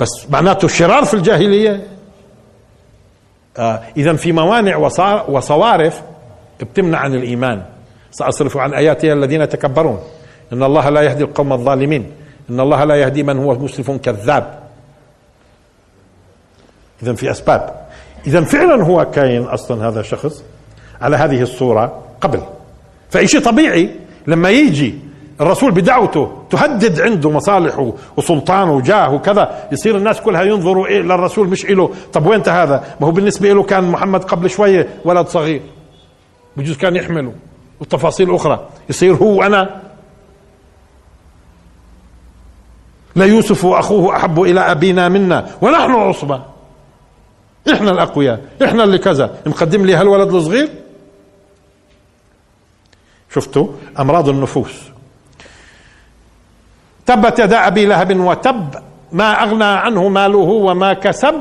بس معناته الشرار في الجاهلية. آه اذا في موانع وصوارف بتمنع عن الإيمان. سأصرف عن آياتها الذين يتكبرون. إن الله لا يهدي القوم الظالمين. إن الله لا يهدي من هو مسرف كذاب. اذا في أسباب. اذا فعلا هو كاين أصلا هذا الشخص على هذه الصورة قبل. فأي شيء طبيعي لما يجي الرسول بدعوته تهدد عنده مصالحه وسلطانه وجاه وكذا يصير الناس كلها ينظروا إيه للرسول مش إله. طب وين هذا؟ ما هو بالنسبة له كان محمد قبل شوية ولد صغير. بجوز كان يحمله. وتفاصيل أخرى. يصير هو أنا لا يوسف واخوه أحب إلى أبينا منا. ونحن عصبة. إحنا الأقوياء إحنا اللي كذا. مقدم لي هالولد الصغير؟ شفتوا؟ أمراض النفوس. تبت يدا أبي لهب وتب ما أغنى عنه ماله وما كسب.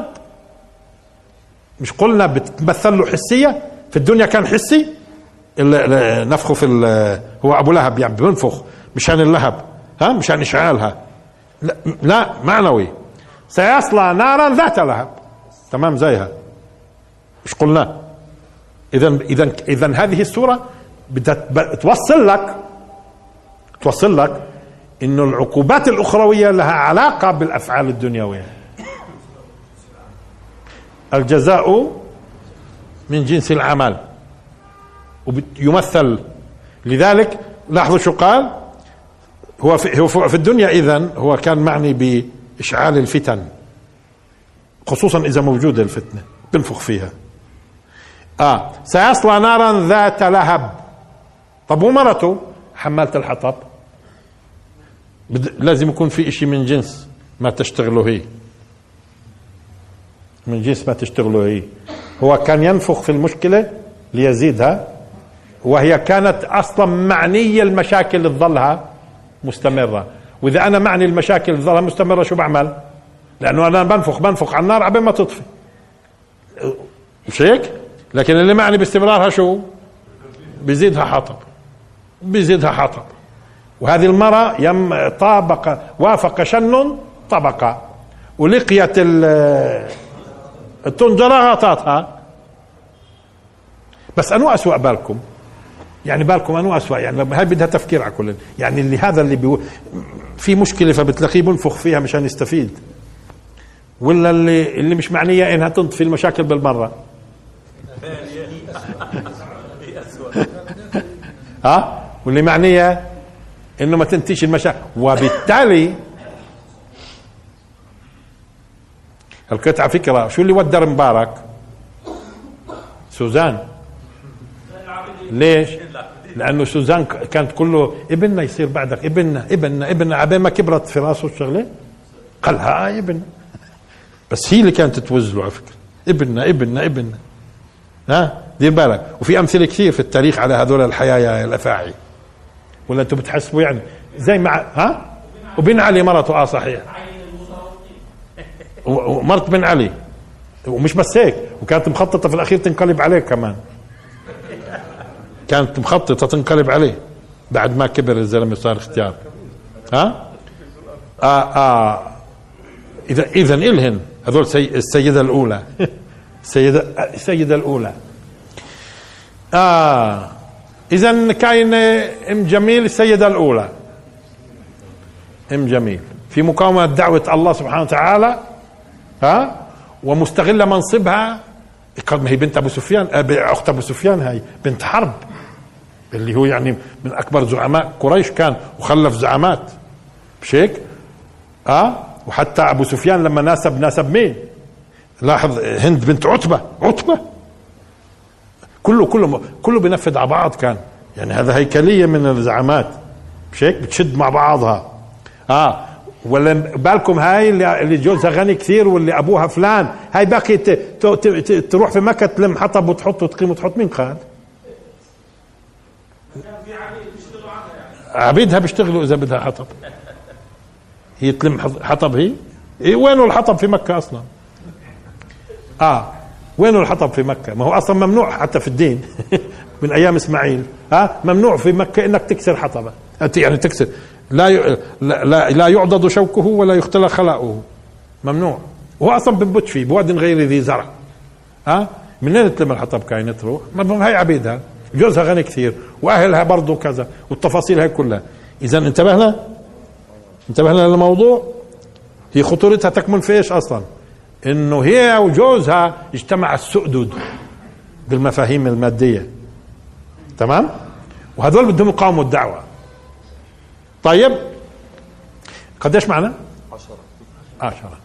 مش قلنا بتمثل له حسية؟ في الدنيا كان حسي؟ نفخه في هو أبو لهب يعني بينفخ مشان اللهب. ها؟ مشان إشعالها. لا, لا معنوي. سيصلى نارا ذات لهب. تمام زيها. مش قلنا؟ اذا اذا اذا هذه السورة بدها توصل لك توصل لك إنه العقوبات الأخروية لها علاقة بالأفعال الدنيوية. الجزاء من جنس العمل ويمثل لذلك لاحظوا شو قال؟ هو في, هو في الدنيا اذا هو كان معني بإشعال الفتن. خصوصا إذا موجودة الفتنة بنفخ فيها. آه سيصلى نارا ذات لهب. طب ومرته؟ حمالة الحطب. لازم يكون في إشي من جنس ما تشتغله هي. من جنس ما تشتغله هي. هو كان ينفخ في المشكلة ليزيدها وهي كانت أصلا معنية المشاكل اللي تظلها مستمرة. وإذا أنا معني المشاكل اللي تظلها مستمرة شو بعمل؟ لأنه أنا بنفخ بنفخ على النار قبل ما تطفي. مش هيك؟ لكن اللي معني باستمرارها شو؟ بيزيدها حطب بيزيدها حطب وهذه المرأة يم طابق وافق شن طبقة ولقيت الطنجرة غطتها بس أنو أسوأ بالكم؟ يعني بالكم أنو أسوأ؟ يعني هاي بدها تفكير على كل يعني اللي هذا اللي في مشكلة فبتلاقيه بنفخ فيها مشان يستفيد. ولا اللي اللي مش معنية إنها تنطفي المشاكل بالمرة. *laughs* ها؟ واللي معنية إنه ما تنتيش المشاكل. وبالتالي القطعة فكرة. شو اللي ودر مبارك؟ سوزان. ليش؟ لأنه سوزان كانت كله ابننا يصير بعدك. ابننا ابننا ابننا. عبين ما كبرت في راسه الشغلة؟ قال ها ابن. بس هي اللي كانت توز له على فكرة. ابننا ابننا ابننا. ها؟ دير بالك. وفي أمثلة كثير في التاريخ على هذول الحيايا الأفاعي. ولا أنتم بتحسبوا يعني زي مع ها؟ وبن علي مرته آه صحيح. ومرت بن علي. ومش بس هيك وكانت مخططة في الأخير تنقلب عليه كمان. كانت مخططة تنقلب عليه بعد ما كبر الزلمه صار اختيار. ها؟ آه آه. اذا إذا إلهن. هذول سي السيدة الأولى. *laughs* السيده السيدة الأولى. آه. اذا كاين إم جميل السيدة الأولى. إم جميل. في مقاومة دعوة الله سبحانه وتعالى ها ومستغلة منصبها. قد ما هي بنت أبو سفيان؟ آه، أخت أبو سفيان هاي بنت حرب. اللي هو يعني من أكبر زعماء قريش كان وخلف زعمات. مش هيك؟ آه. وحتى أبو سفيان لما ناسب ناسب مين؟ لاحظ هند بنت عتبة عتبة. كله كله كله بينفذ على بعض كان. يعني هذا هيكلية من الزعامات. مش هيك؟ بتشد مع بعضها. آه ولا بالكم هاي اللي جوزها غني كثير واللي أبوها فلان. هاي باقي تروح في مكة تلم حطب وتحط وتقيم وتحط. مين قال؟ عبيدها بيشتغلوا إذا بدها حطب. هي تلم حطب هي؟ إيه وينه الحطب في مكة أصلا؟ آه وينه الحطب في مكة؟ ما هو أصلا ممنوع حتى في الدين. *laughs* من أيام إسماعيل. ها آه ممنوع في مكة إنك تكسر حطبة. يعني تكسر. لا لا لا يعضد شوكه ولا يختلى خلاؤه. ممنوع. وهو أصلا بنبت فيه بواد غير ذي زرع. ها منين تلم الحطب كاينة تروح؟ هي عبيدها. جوزها غني كثير وأهلها برضه كذا والتفاصيل هاي كلها. اذا انتبهنا انتبهنا للموضوع. هي خطورتها تكمن في إيش أصلا؟ إنه هي وجوزها اجتمع السؤدد بالمفاهيم المادية. تمام؟ وهذول بدهم يقاوموا الدعوة. طيب قديش معنا؟ عشرة. عشرة.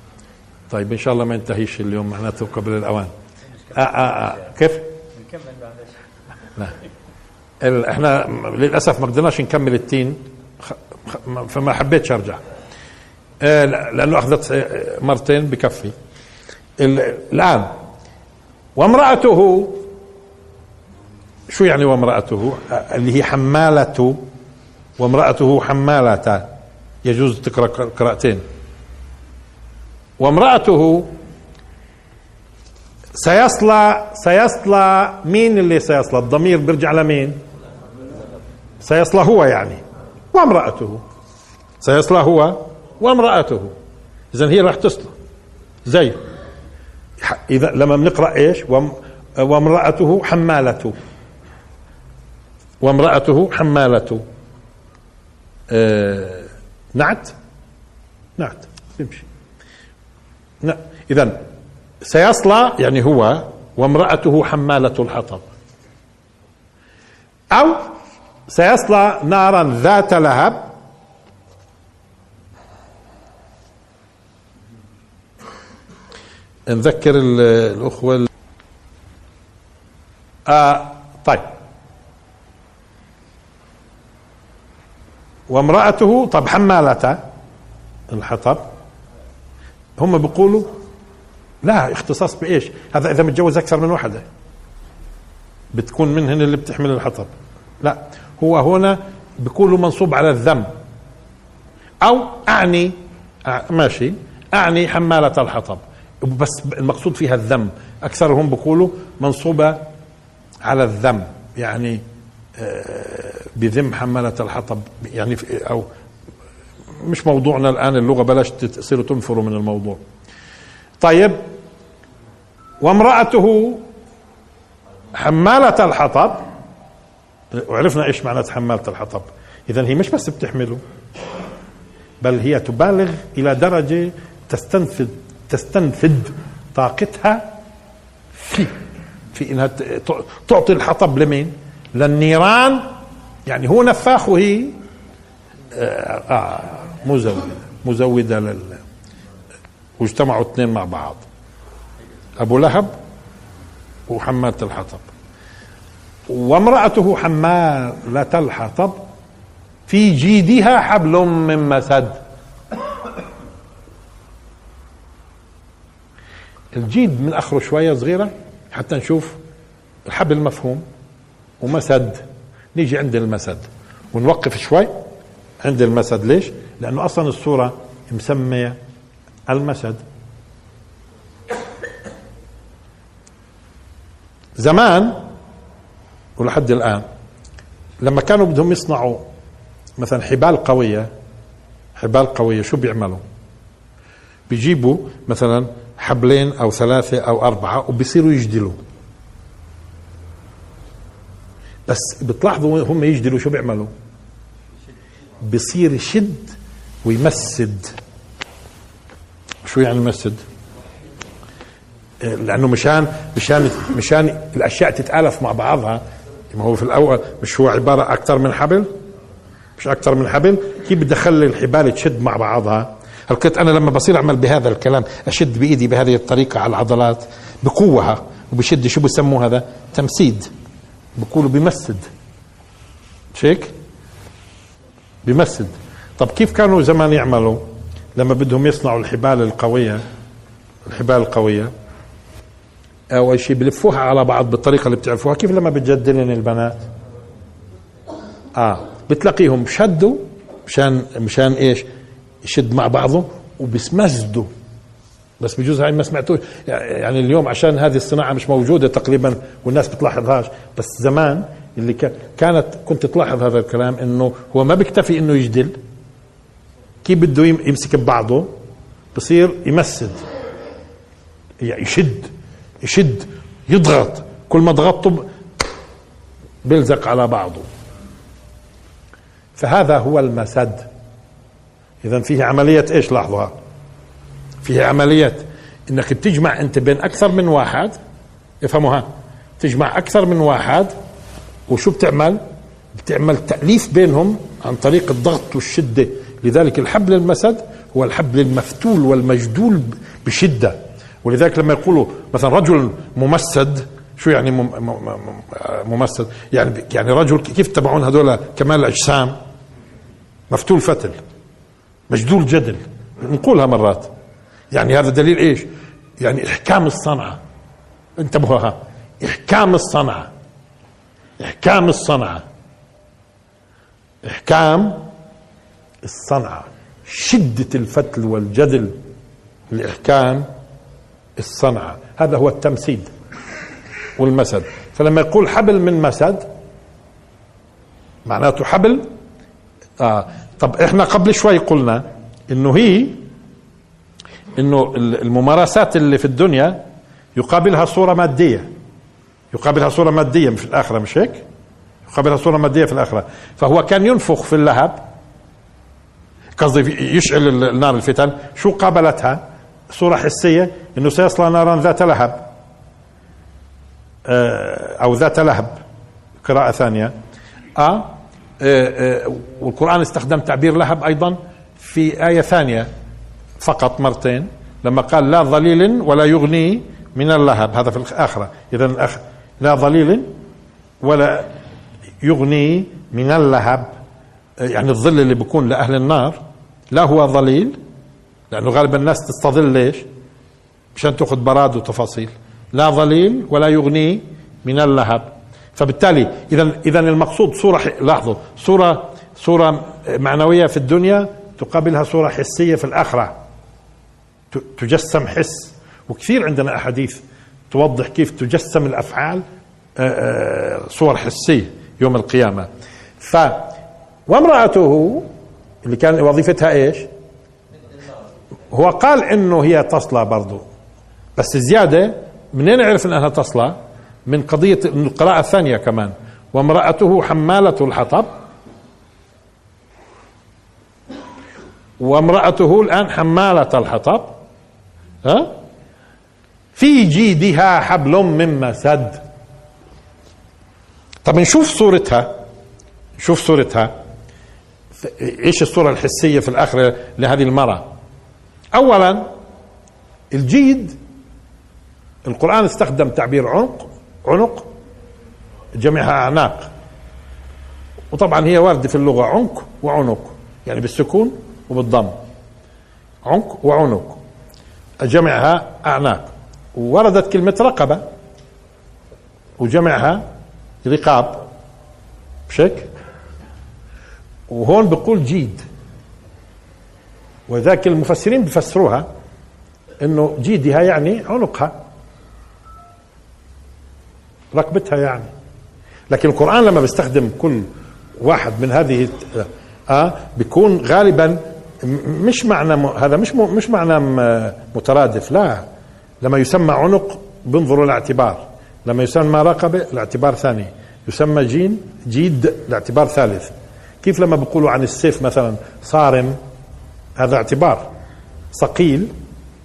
طيب إن شاء الله ما ينتهيش اليوم معناته قبل الأوان. آه آه آه. كيف؟ نكمل لا. إحنا للأسف ما قدرناش نكمل التين. فما حبيتش أرجع. آه لأنه أخذت مرتين بكفي. الآن وامرأته شو يعني وامرأته؟ اللي هي حمالته وامرأته حمالة. يجوز تقرأ قراءتين. وامرأته سيصلى سيصلى مين اللي سيصلى؟ الضمير بيرجع لمين؟ سيصلى هو يعني. وامرأته. سيصلى هو وامرأته. إذا هي راح تصلى. زي إذا لما بنقرأ إيش؟ وامرأته حمالته وامرأته حمالته آه نعت. نعت. تمشي إذا سيصلى يعني هو وامرأته حمالة الحطب. أو سيصلى نارا ذات لهب. نذكر الأخوة آه طيب. وامرأته طب حمالة الحطب. هم بيقولوا لا اختصاص بإيش؟ هذا إذا متجوز أكثر من وحده بتكون منهن اللي بتحمل الحطب. لا. هو هنا بيقولوا منصوب على الذم. أو أعني ماشي. أعني حمالة الحطب. بس المقصود فيها الذم. أكثرهم بيقولوا منصوبة على الذم. يعني آه، بذم حمالة الحطب. يعني أو مش موضوعنا الآن اللغة بلاش تصيروا تنفروا من الموضوع. طيب وامرأته حمالة الحطب. وعرفنا إيش معنى حمالة الحطب. اذا هي مش بس بتحمله بل هي تبالغ إلى درجة تستنفذ تستنفذ طاقتها في في إنها تعطي الحطب لمين؟ للنيران. يعني هو نفاخ وهي آه, آه مزودة مزودة لل واجتمعوا اثنين مع بعض. أبو لهب وحمالة الحطب. وامرأته حمالة الحطب في جيدها حبل من مسد. الجيد من أخره شوية صغيرة حتى نشوف الحبل مفهوم ومسد. نيجي عند المسد ونوقف شوي عند المسد. ليش؟ لأنه أصلا الصورة مسمية المسد. زمان ولحد الآن. لما كانوا بدهم يصنعوا مثلا حبال قوية حبال قوية شو بيعملوا؟ بيجيبوا مثلا حبلين أو ثلاثة أو أربعة وبيصيروا يجدلوا. بس بتلاحظوا هم يجدلوا شو بيعملوا؟ بصير يشد ويمسد. شو يعني يمسد لأنه مشان مشان مشان الأشياء تتآلف مع بعضها ما هو في الأول مش هو عبارة أكثر من حبل؟ مش أكثر من حبل؟ كيف بدي أخلي الحبال تشد مع بعضها؟ كنت أنا لما بصير أعمل بهذا الكلام أشد بإيدي بهذه الطريقة على العضلات؟ بقوها وبشد شو بسموه هذا؟ تمسيد. بقولوا بمسد. مش هيك بمسد. طب كيف كانوا زمان يعملوا لما بدهم يصنعوا الحبال القوية؟ الحبال القوية. أول شيء بلفوها على بعض بالطريقة اللي بتعرفوها. كيف لما بتجدلن البنات؟ آه بتلاقيهم شدوا مشان مشان إيش؟ يشد مع بعضه وبسمزدوا بس بجوز هاي ما سمعتوش. يعني اليوم عشان هذه الصناعة مش موجودة تقريبا والناس بتلاحظهاش. بس زمان اللي كانت كنت تلاحظ هذا الكلام إنه هو ما بيكتفي إنه يجدل. كيف بده يمسك ببعضه؟ بصير يمسد. يعني يشد. يشد يضغط. كل ما ضغطته بيلزق على بعضه. فهذا هو المسد. اذا فيه عملية إيش؟ لاحظوها فيه عملية إنك بتجمع أنت بين أكثر من واحد. افهموها. تجمع أكثر من واحد. وشو بتعمل؟ بتعمل تأليف بينهم عن طريق الضغط والشدة. لذلك الحبل المسد هو الحبل المفتول والمجدول بشدة. ولذلك لما يقولوا مثلا رجل ممسد شو يعني ممسد؟ يعني يعني رجل كيف تبعون هذول كمال الأجسام؟ مفتول فتل مجدول جدل نقولها مرات. يعني هذا دليل إيش؟ يعني إحكام الصنعة. انتبهوا ها إحكام الصنعة. إحكام الصنعة. إحكام الصنعة. شدة الفتل والجدل الاحكام الصنعة. هذا هو التمسيد والمسد. فلما يقول حبل من مسد معناته حبل؟ آه. طب إحنا قبل شوي قلنا إنه هي إنه الممارسات اللي في الدنيا يقابلها صورة مادية. يقابلها صورة مادية في الآخرة مش هيك؟ يقابلها صورة مادية في الآخرة. فهو كان ينفخ في اللهب قصدي يشعل النار الفتن. شو قابلتها؟ صورة حسية إنه سيصلى نارا ذات لهب. آه، أو ذات لهب. قراءة ثانية. آه, آه, آه والقرآن استخدم تعبير لهب أيضا في آية ثانية فقط مرتين لما قال لا ظليل ولا يغني من اللهب. هذا في الآخرة. إذا لا ظليل ولا يغني من اللهب. يعني الظل اللي بيكون لأهل النار لا هو ظليل لأنه غالبا الناس تستظل ليش؟ مشان تأخذ براد وتفاصيل. لا ظليل ولا يغني من اللهب. فبالتالي اذا اذا المقصود صوره لاحظوا صوره صوره معنوية في الدنيا تقابلها صوره حسية في الآخرة. تجسم حس. وكثير عندنا أحاديث توضح كيف تجسم الأفعال صور حسية يوم القيامة. ف وامرأته اللي كان وظيفتها إيش؟ هو قال إنه هي تصلى برضه بس زيادة منين عرف إنها تصلى؟ من قضية القراءة الثانية كمان. وامرأته حمالة الحطب. وامرأته الآن حمالة الحطب. ها؟ في جيدها حبل من مسد. طب نشوف صورتها. نشوف صورتها. إيش الصورة الحسية في الآخرة لهذه المرأة؟ اولا الجيد القرآن استخدم تعبير عنق عنق جميعها أعناق. وطبعا هي واردة في اللغة عنق وعنق يعني بالسكون وبالضم. عنق وعنق جمعها أعناق. وردت كلمة رقبة وجمعها رقاب. هيك؟ وهون بقول جيد. وذاك المفسرين بفسروها إنه جيدها يعني عنقها. رقبتها يعني. لكن القرآن لما بيستخدم كل واحد من هذه آه بيكون غالبا مش معنى. هذا مش. مش معنى مترادف. لا. لما يسمى عنق بنظروا الاعتبار لما يسمى رقبة الاعتبار ثاني. يسمى جين جيد الاعتبار ثالث. كيف لما بيقولوا عن السيف مثلا صارم؟ هذا اعتبار ثقيل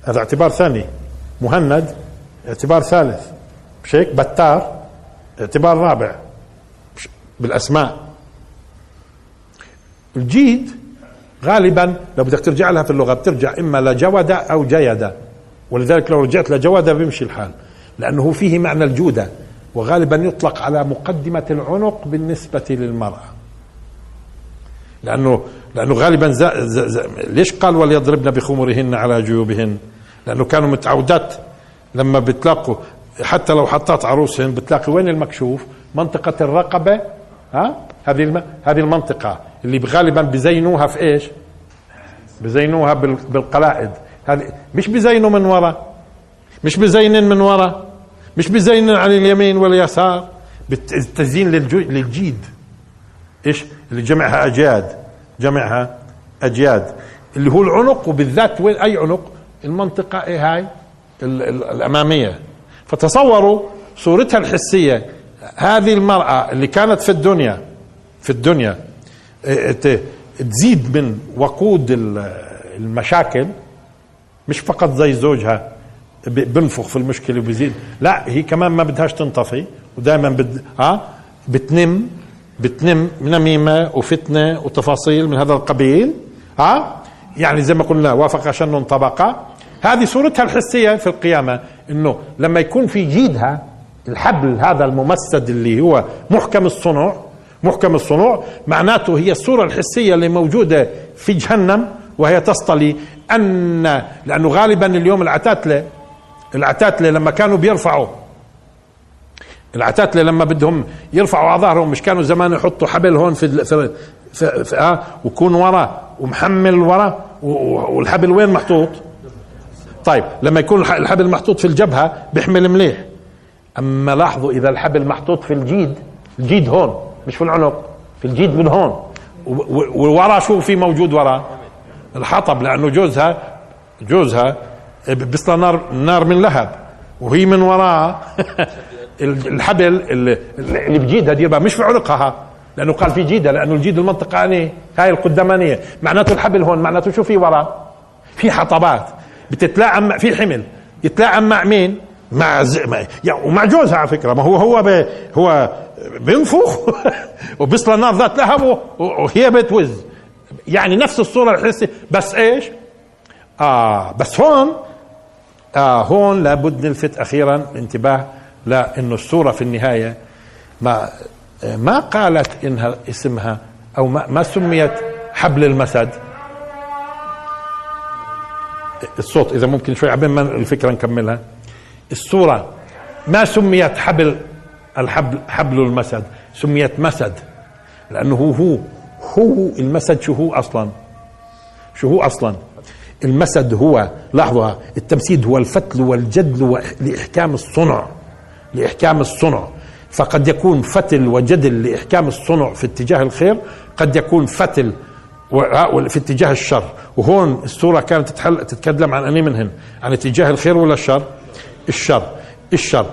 هذا اعتبار ثاني. مهند اعتبار ثالث. مش هيك بتار اعتبار رابع. بالأسماء. الجيد غالبا لو بدك ترجع لها في اللغة بترجع إما لجود أو جيد. ولذلك لو رجعت لجود بيمشي الحال. لأنه فيه معنى الجوده وغالبا يطلق على مقدمة العنق بالنسبة للمرأة. لأنه لأنه غالبا زا زا زا ليش قال وليضربن بخمرهن على جيوبهن؟ لأنه كانوا متعودات لما بتلاقوا حتى لو حطات عروسهن بتلاقي وين المكشوف؟ منطقة الرقبة ها؟ هذه الم... هذه المنطقة اللي غالبا بزينوها في إيش؟ بزينوها بال... بالقلائد. هذه مش بزينوا من ورا مش بزينن من ورا مش بزينن عن اليمين واليسار بالتزيين للجو... للجيد. إيش؟ اللي جمعها أجياد. جمعها أجياد. اللي هو العنق وبالذات وين أي عنق؟ المنطقة إيه هاي؟ ال... ال... الأمامية. فتصوروا صورتها الحسية. هذه المرأة اللي كانت في الدنيا في الدنيا تزيد من وقود المشاكل مش فقط زي زوجها بنفخ في المشكلة وبيزيد. لا هي كمان ما بدهاش تنطفي ودائما بد... ها؟ بتنم. بتنم نميمه وفتنة وتفاصيل من هذا القبيل ها؟ يعني زي ما قلنا وافق شن طبقة. هذه صورتها الحسية في القيامة إنه لما يكون في جيدها الحبل هذا الممسد اللي هو محكم الصنوع محكم الصنوع معناته هي الصورة الحسية اللي موجودة في جهنم وهي تصطلي أن لأنه غالبا اليوم العتاتلة العتاتلة لما كانوا بيرفعوا العتاتله لما بدهم يرفعوا على ظهرهم مش كانوا زمان يحطوا حبل هون في في, في, في آه ويكون ورا ومحمل ورا والحبل وين محطوط؟ طيب لما يكون الحبل محطوط في الجبهة بيحمل مليح. أما لاحظوا إذا الحبل محطوط في الجيد الجيد هون مش في العنق في الجيد من هون. وورا شو في موجود ورا؟ الحطب لأنه جوزها جوزها بيصلى نار نار من لهب وهي من وراه *laughs* الحبل اللي, بجيدها دير مش في عنقها لأنه قال في جيدها لأنه الجيد المنطقة اني هاي القدامانية. معناته الحبل هون معناته شو في ورا؟ في حطبات. بتتلاعب في حمل. يتلاعب مع مين؟ مع ز... يعني ومع جوزها على فكرة. ما هو هو ب... هو بينفخ *laughs* وبيصل نار ذات لهب وهي بتوز. يعني نفس الصورة الحسيه بس إيش؟ آه بس هون آه هون لابد نلفت أخيرا انتباه لأنه الصورة في النهاية ما ما قالت إنها اسمها أو ما, ما سميت حبل المسد. الصوت إذا ممكن شوي عبين ما الفكرة نكملها. الصورة ما سميت حبل الحبل حبل المسد سميت مسد لأنه هو هو المسد شو هو أصلا؟ شو هو أصلا؟ المسد هو لاحظوا التمسيد هو الفتل والجدل لاحكام الصنع. لإحكام الصنع. فقد يكون فتل وجدل لإحكام الصنع في اتجاه الخير قد يكون فتل في اتجاه الشر. وهون السورة كانت تتكلم عن أني منهن عن اتجاه الخير ولا الشر؟ الشر. الشر.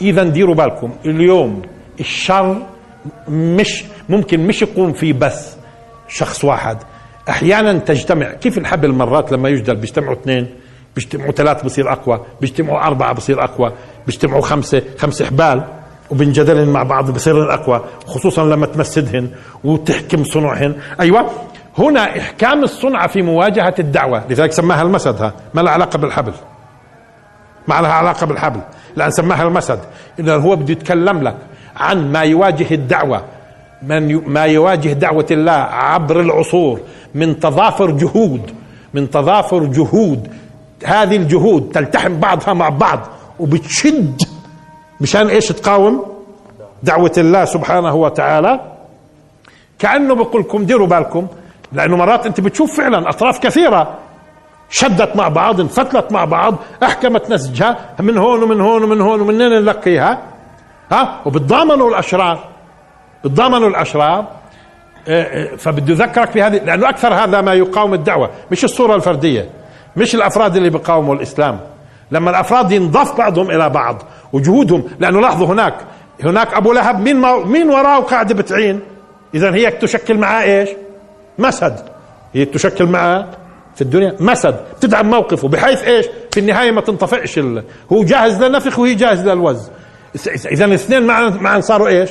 إذا ديروا بالكم اليوم الشر مش ممكن مش يقوم فيه بس شخص واحد. أحيانا تجتمع كيف الحبل مرات لما يجدل بيجتمعوا اثنين؟ بيجتمعوا ثلاث بصير أقوى بيجتمعوا أربعة بصير أقوى بيجتمعوا خمسة خمس حبال وبنجدلن مع بعض بصير أقوى خصوصا لما تمسدهن وتحكم صنعهن. أيوه هنا إحكام الصنعة في مواجهة الدعوة لذلك سماها المسد ما لها علاقة بالحبل. ما لها علاقة بالحبل لأن سماها المسد. اذا هو بده يتكلم لك عن ما يواجه الدعوة من ما يواجه دعوة الله عبر العصور من تضافر جهود من تضافر جهود هذه الجهود تلتحم بعضها مع بعض وبتشد. مشان إيش تقاوم؟ دعوة الله سبحانه وتعالى. كأنه بقول لكم ديروا بالكم لأنه مرات أنت بتشوف فعلا أطراف كثيرة شدت مع بعض انفتلت مع بعض أحكمت نسجها من هون ومن هون ومن هون ومنين نلقيها. ها؟ وبتضامنوا الأشرار. بتضامنوا الأشرار. إيه، إيه، فبده يذكرك بهذه لأنه أكثر هذا ما يقاوم الدعوة. مش الصورة الفردية. مش الأفراد اللي بيقاوموا الإسلام. لما الأفراد ينضاف بعضهم إلى بعض وجهودهم لأنه لاحظوا هناك هناك أبو لهب مين مين وراه قاعدة بتعين. اذا هي تشكل معاه إيش؟ مسد. هي تشكل معاه في الدنيا مسد. تدعم موقفه بحيث إيش؟ في النهاية ما تنطفئش هو جاهز للنفخ وهي جاهز للوز. اذا الاثنين معا معا صاروا إيش؟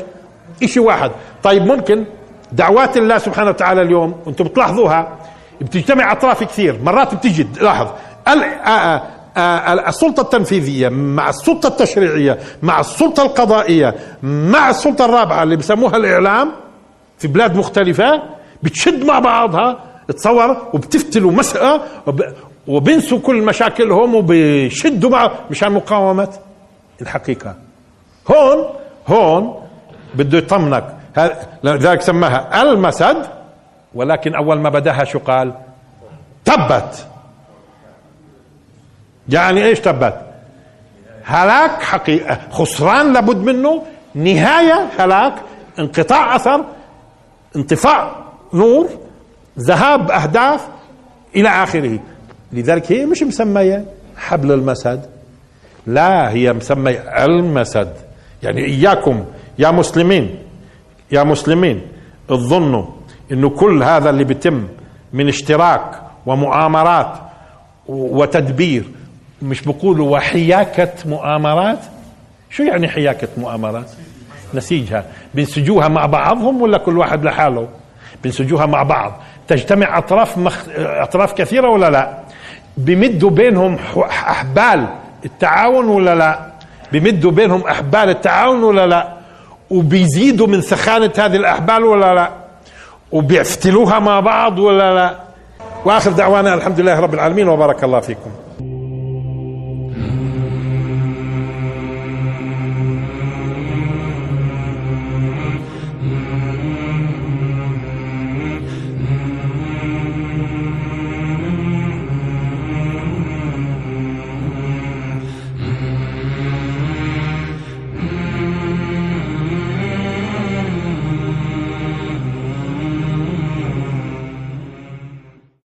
شيء واحد. طيب ممكن دعوات الله سبحانه وتعالى اليوم وأنتم بتلاحظوها بتجتمع أطراف كثير. مرات بتيجي لاحظ السلطة التنفيذية مع السلطة التشريعية مع السلطة القضائية مع السلطة الرابعة اللي بسموها الإعلام في بلاد مختلفة بتشد مع بعضها تصور وبتفتلوا مسألة وبنسوا كل مشاكلهم وبيشدوا مع مشان مقاومة. الحقيقة. هون هون بده يطمنك. لذلك سماها المسد. ولكن أول ما بدأها شو قال؟ تبت. يعني إيش تبت؟ هلاك حقيقة. خسران لابد منه. نهاية هلاك انقطاع أثر انطفاء نور ذهاب أهداف إلى آخره. لذلك هي مش مسمية حبل المسد. لا هي مسمية المسد. يعني إياكم يا مسلمين يا مسلمين تظنوا إنه كل هذا اللي بيتم من اشتراك ومؤامرات وتدبير مش بقولوا وحياكة مؤامرات؟ شو يعني حياكة مؤامرات؟ نسيجها. بنسجوها مع بعضهم ولا كل واحد لحاله؟ بنسجوها مع بعض. تجتمع أطراف مخ... أطراف كثيرة ولا لا؟ بمدوا بينهم أحبال التعاون ولا لا؟ بمدوا بينهم أحبال التعاون ولا لا؟ وبيزيدوا من سخانة هذه الأحبال ولا لا؟ وبيفتلوها مع بعض ولا لا؟ وآخر دعوانا الحمد لله رب العالمين وبارك الله فيكم.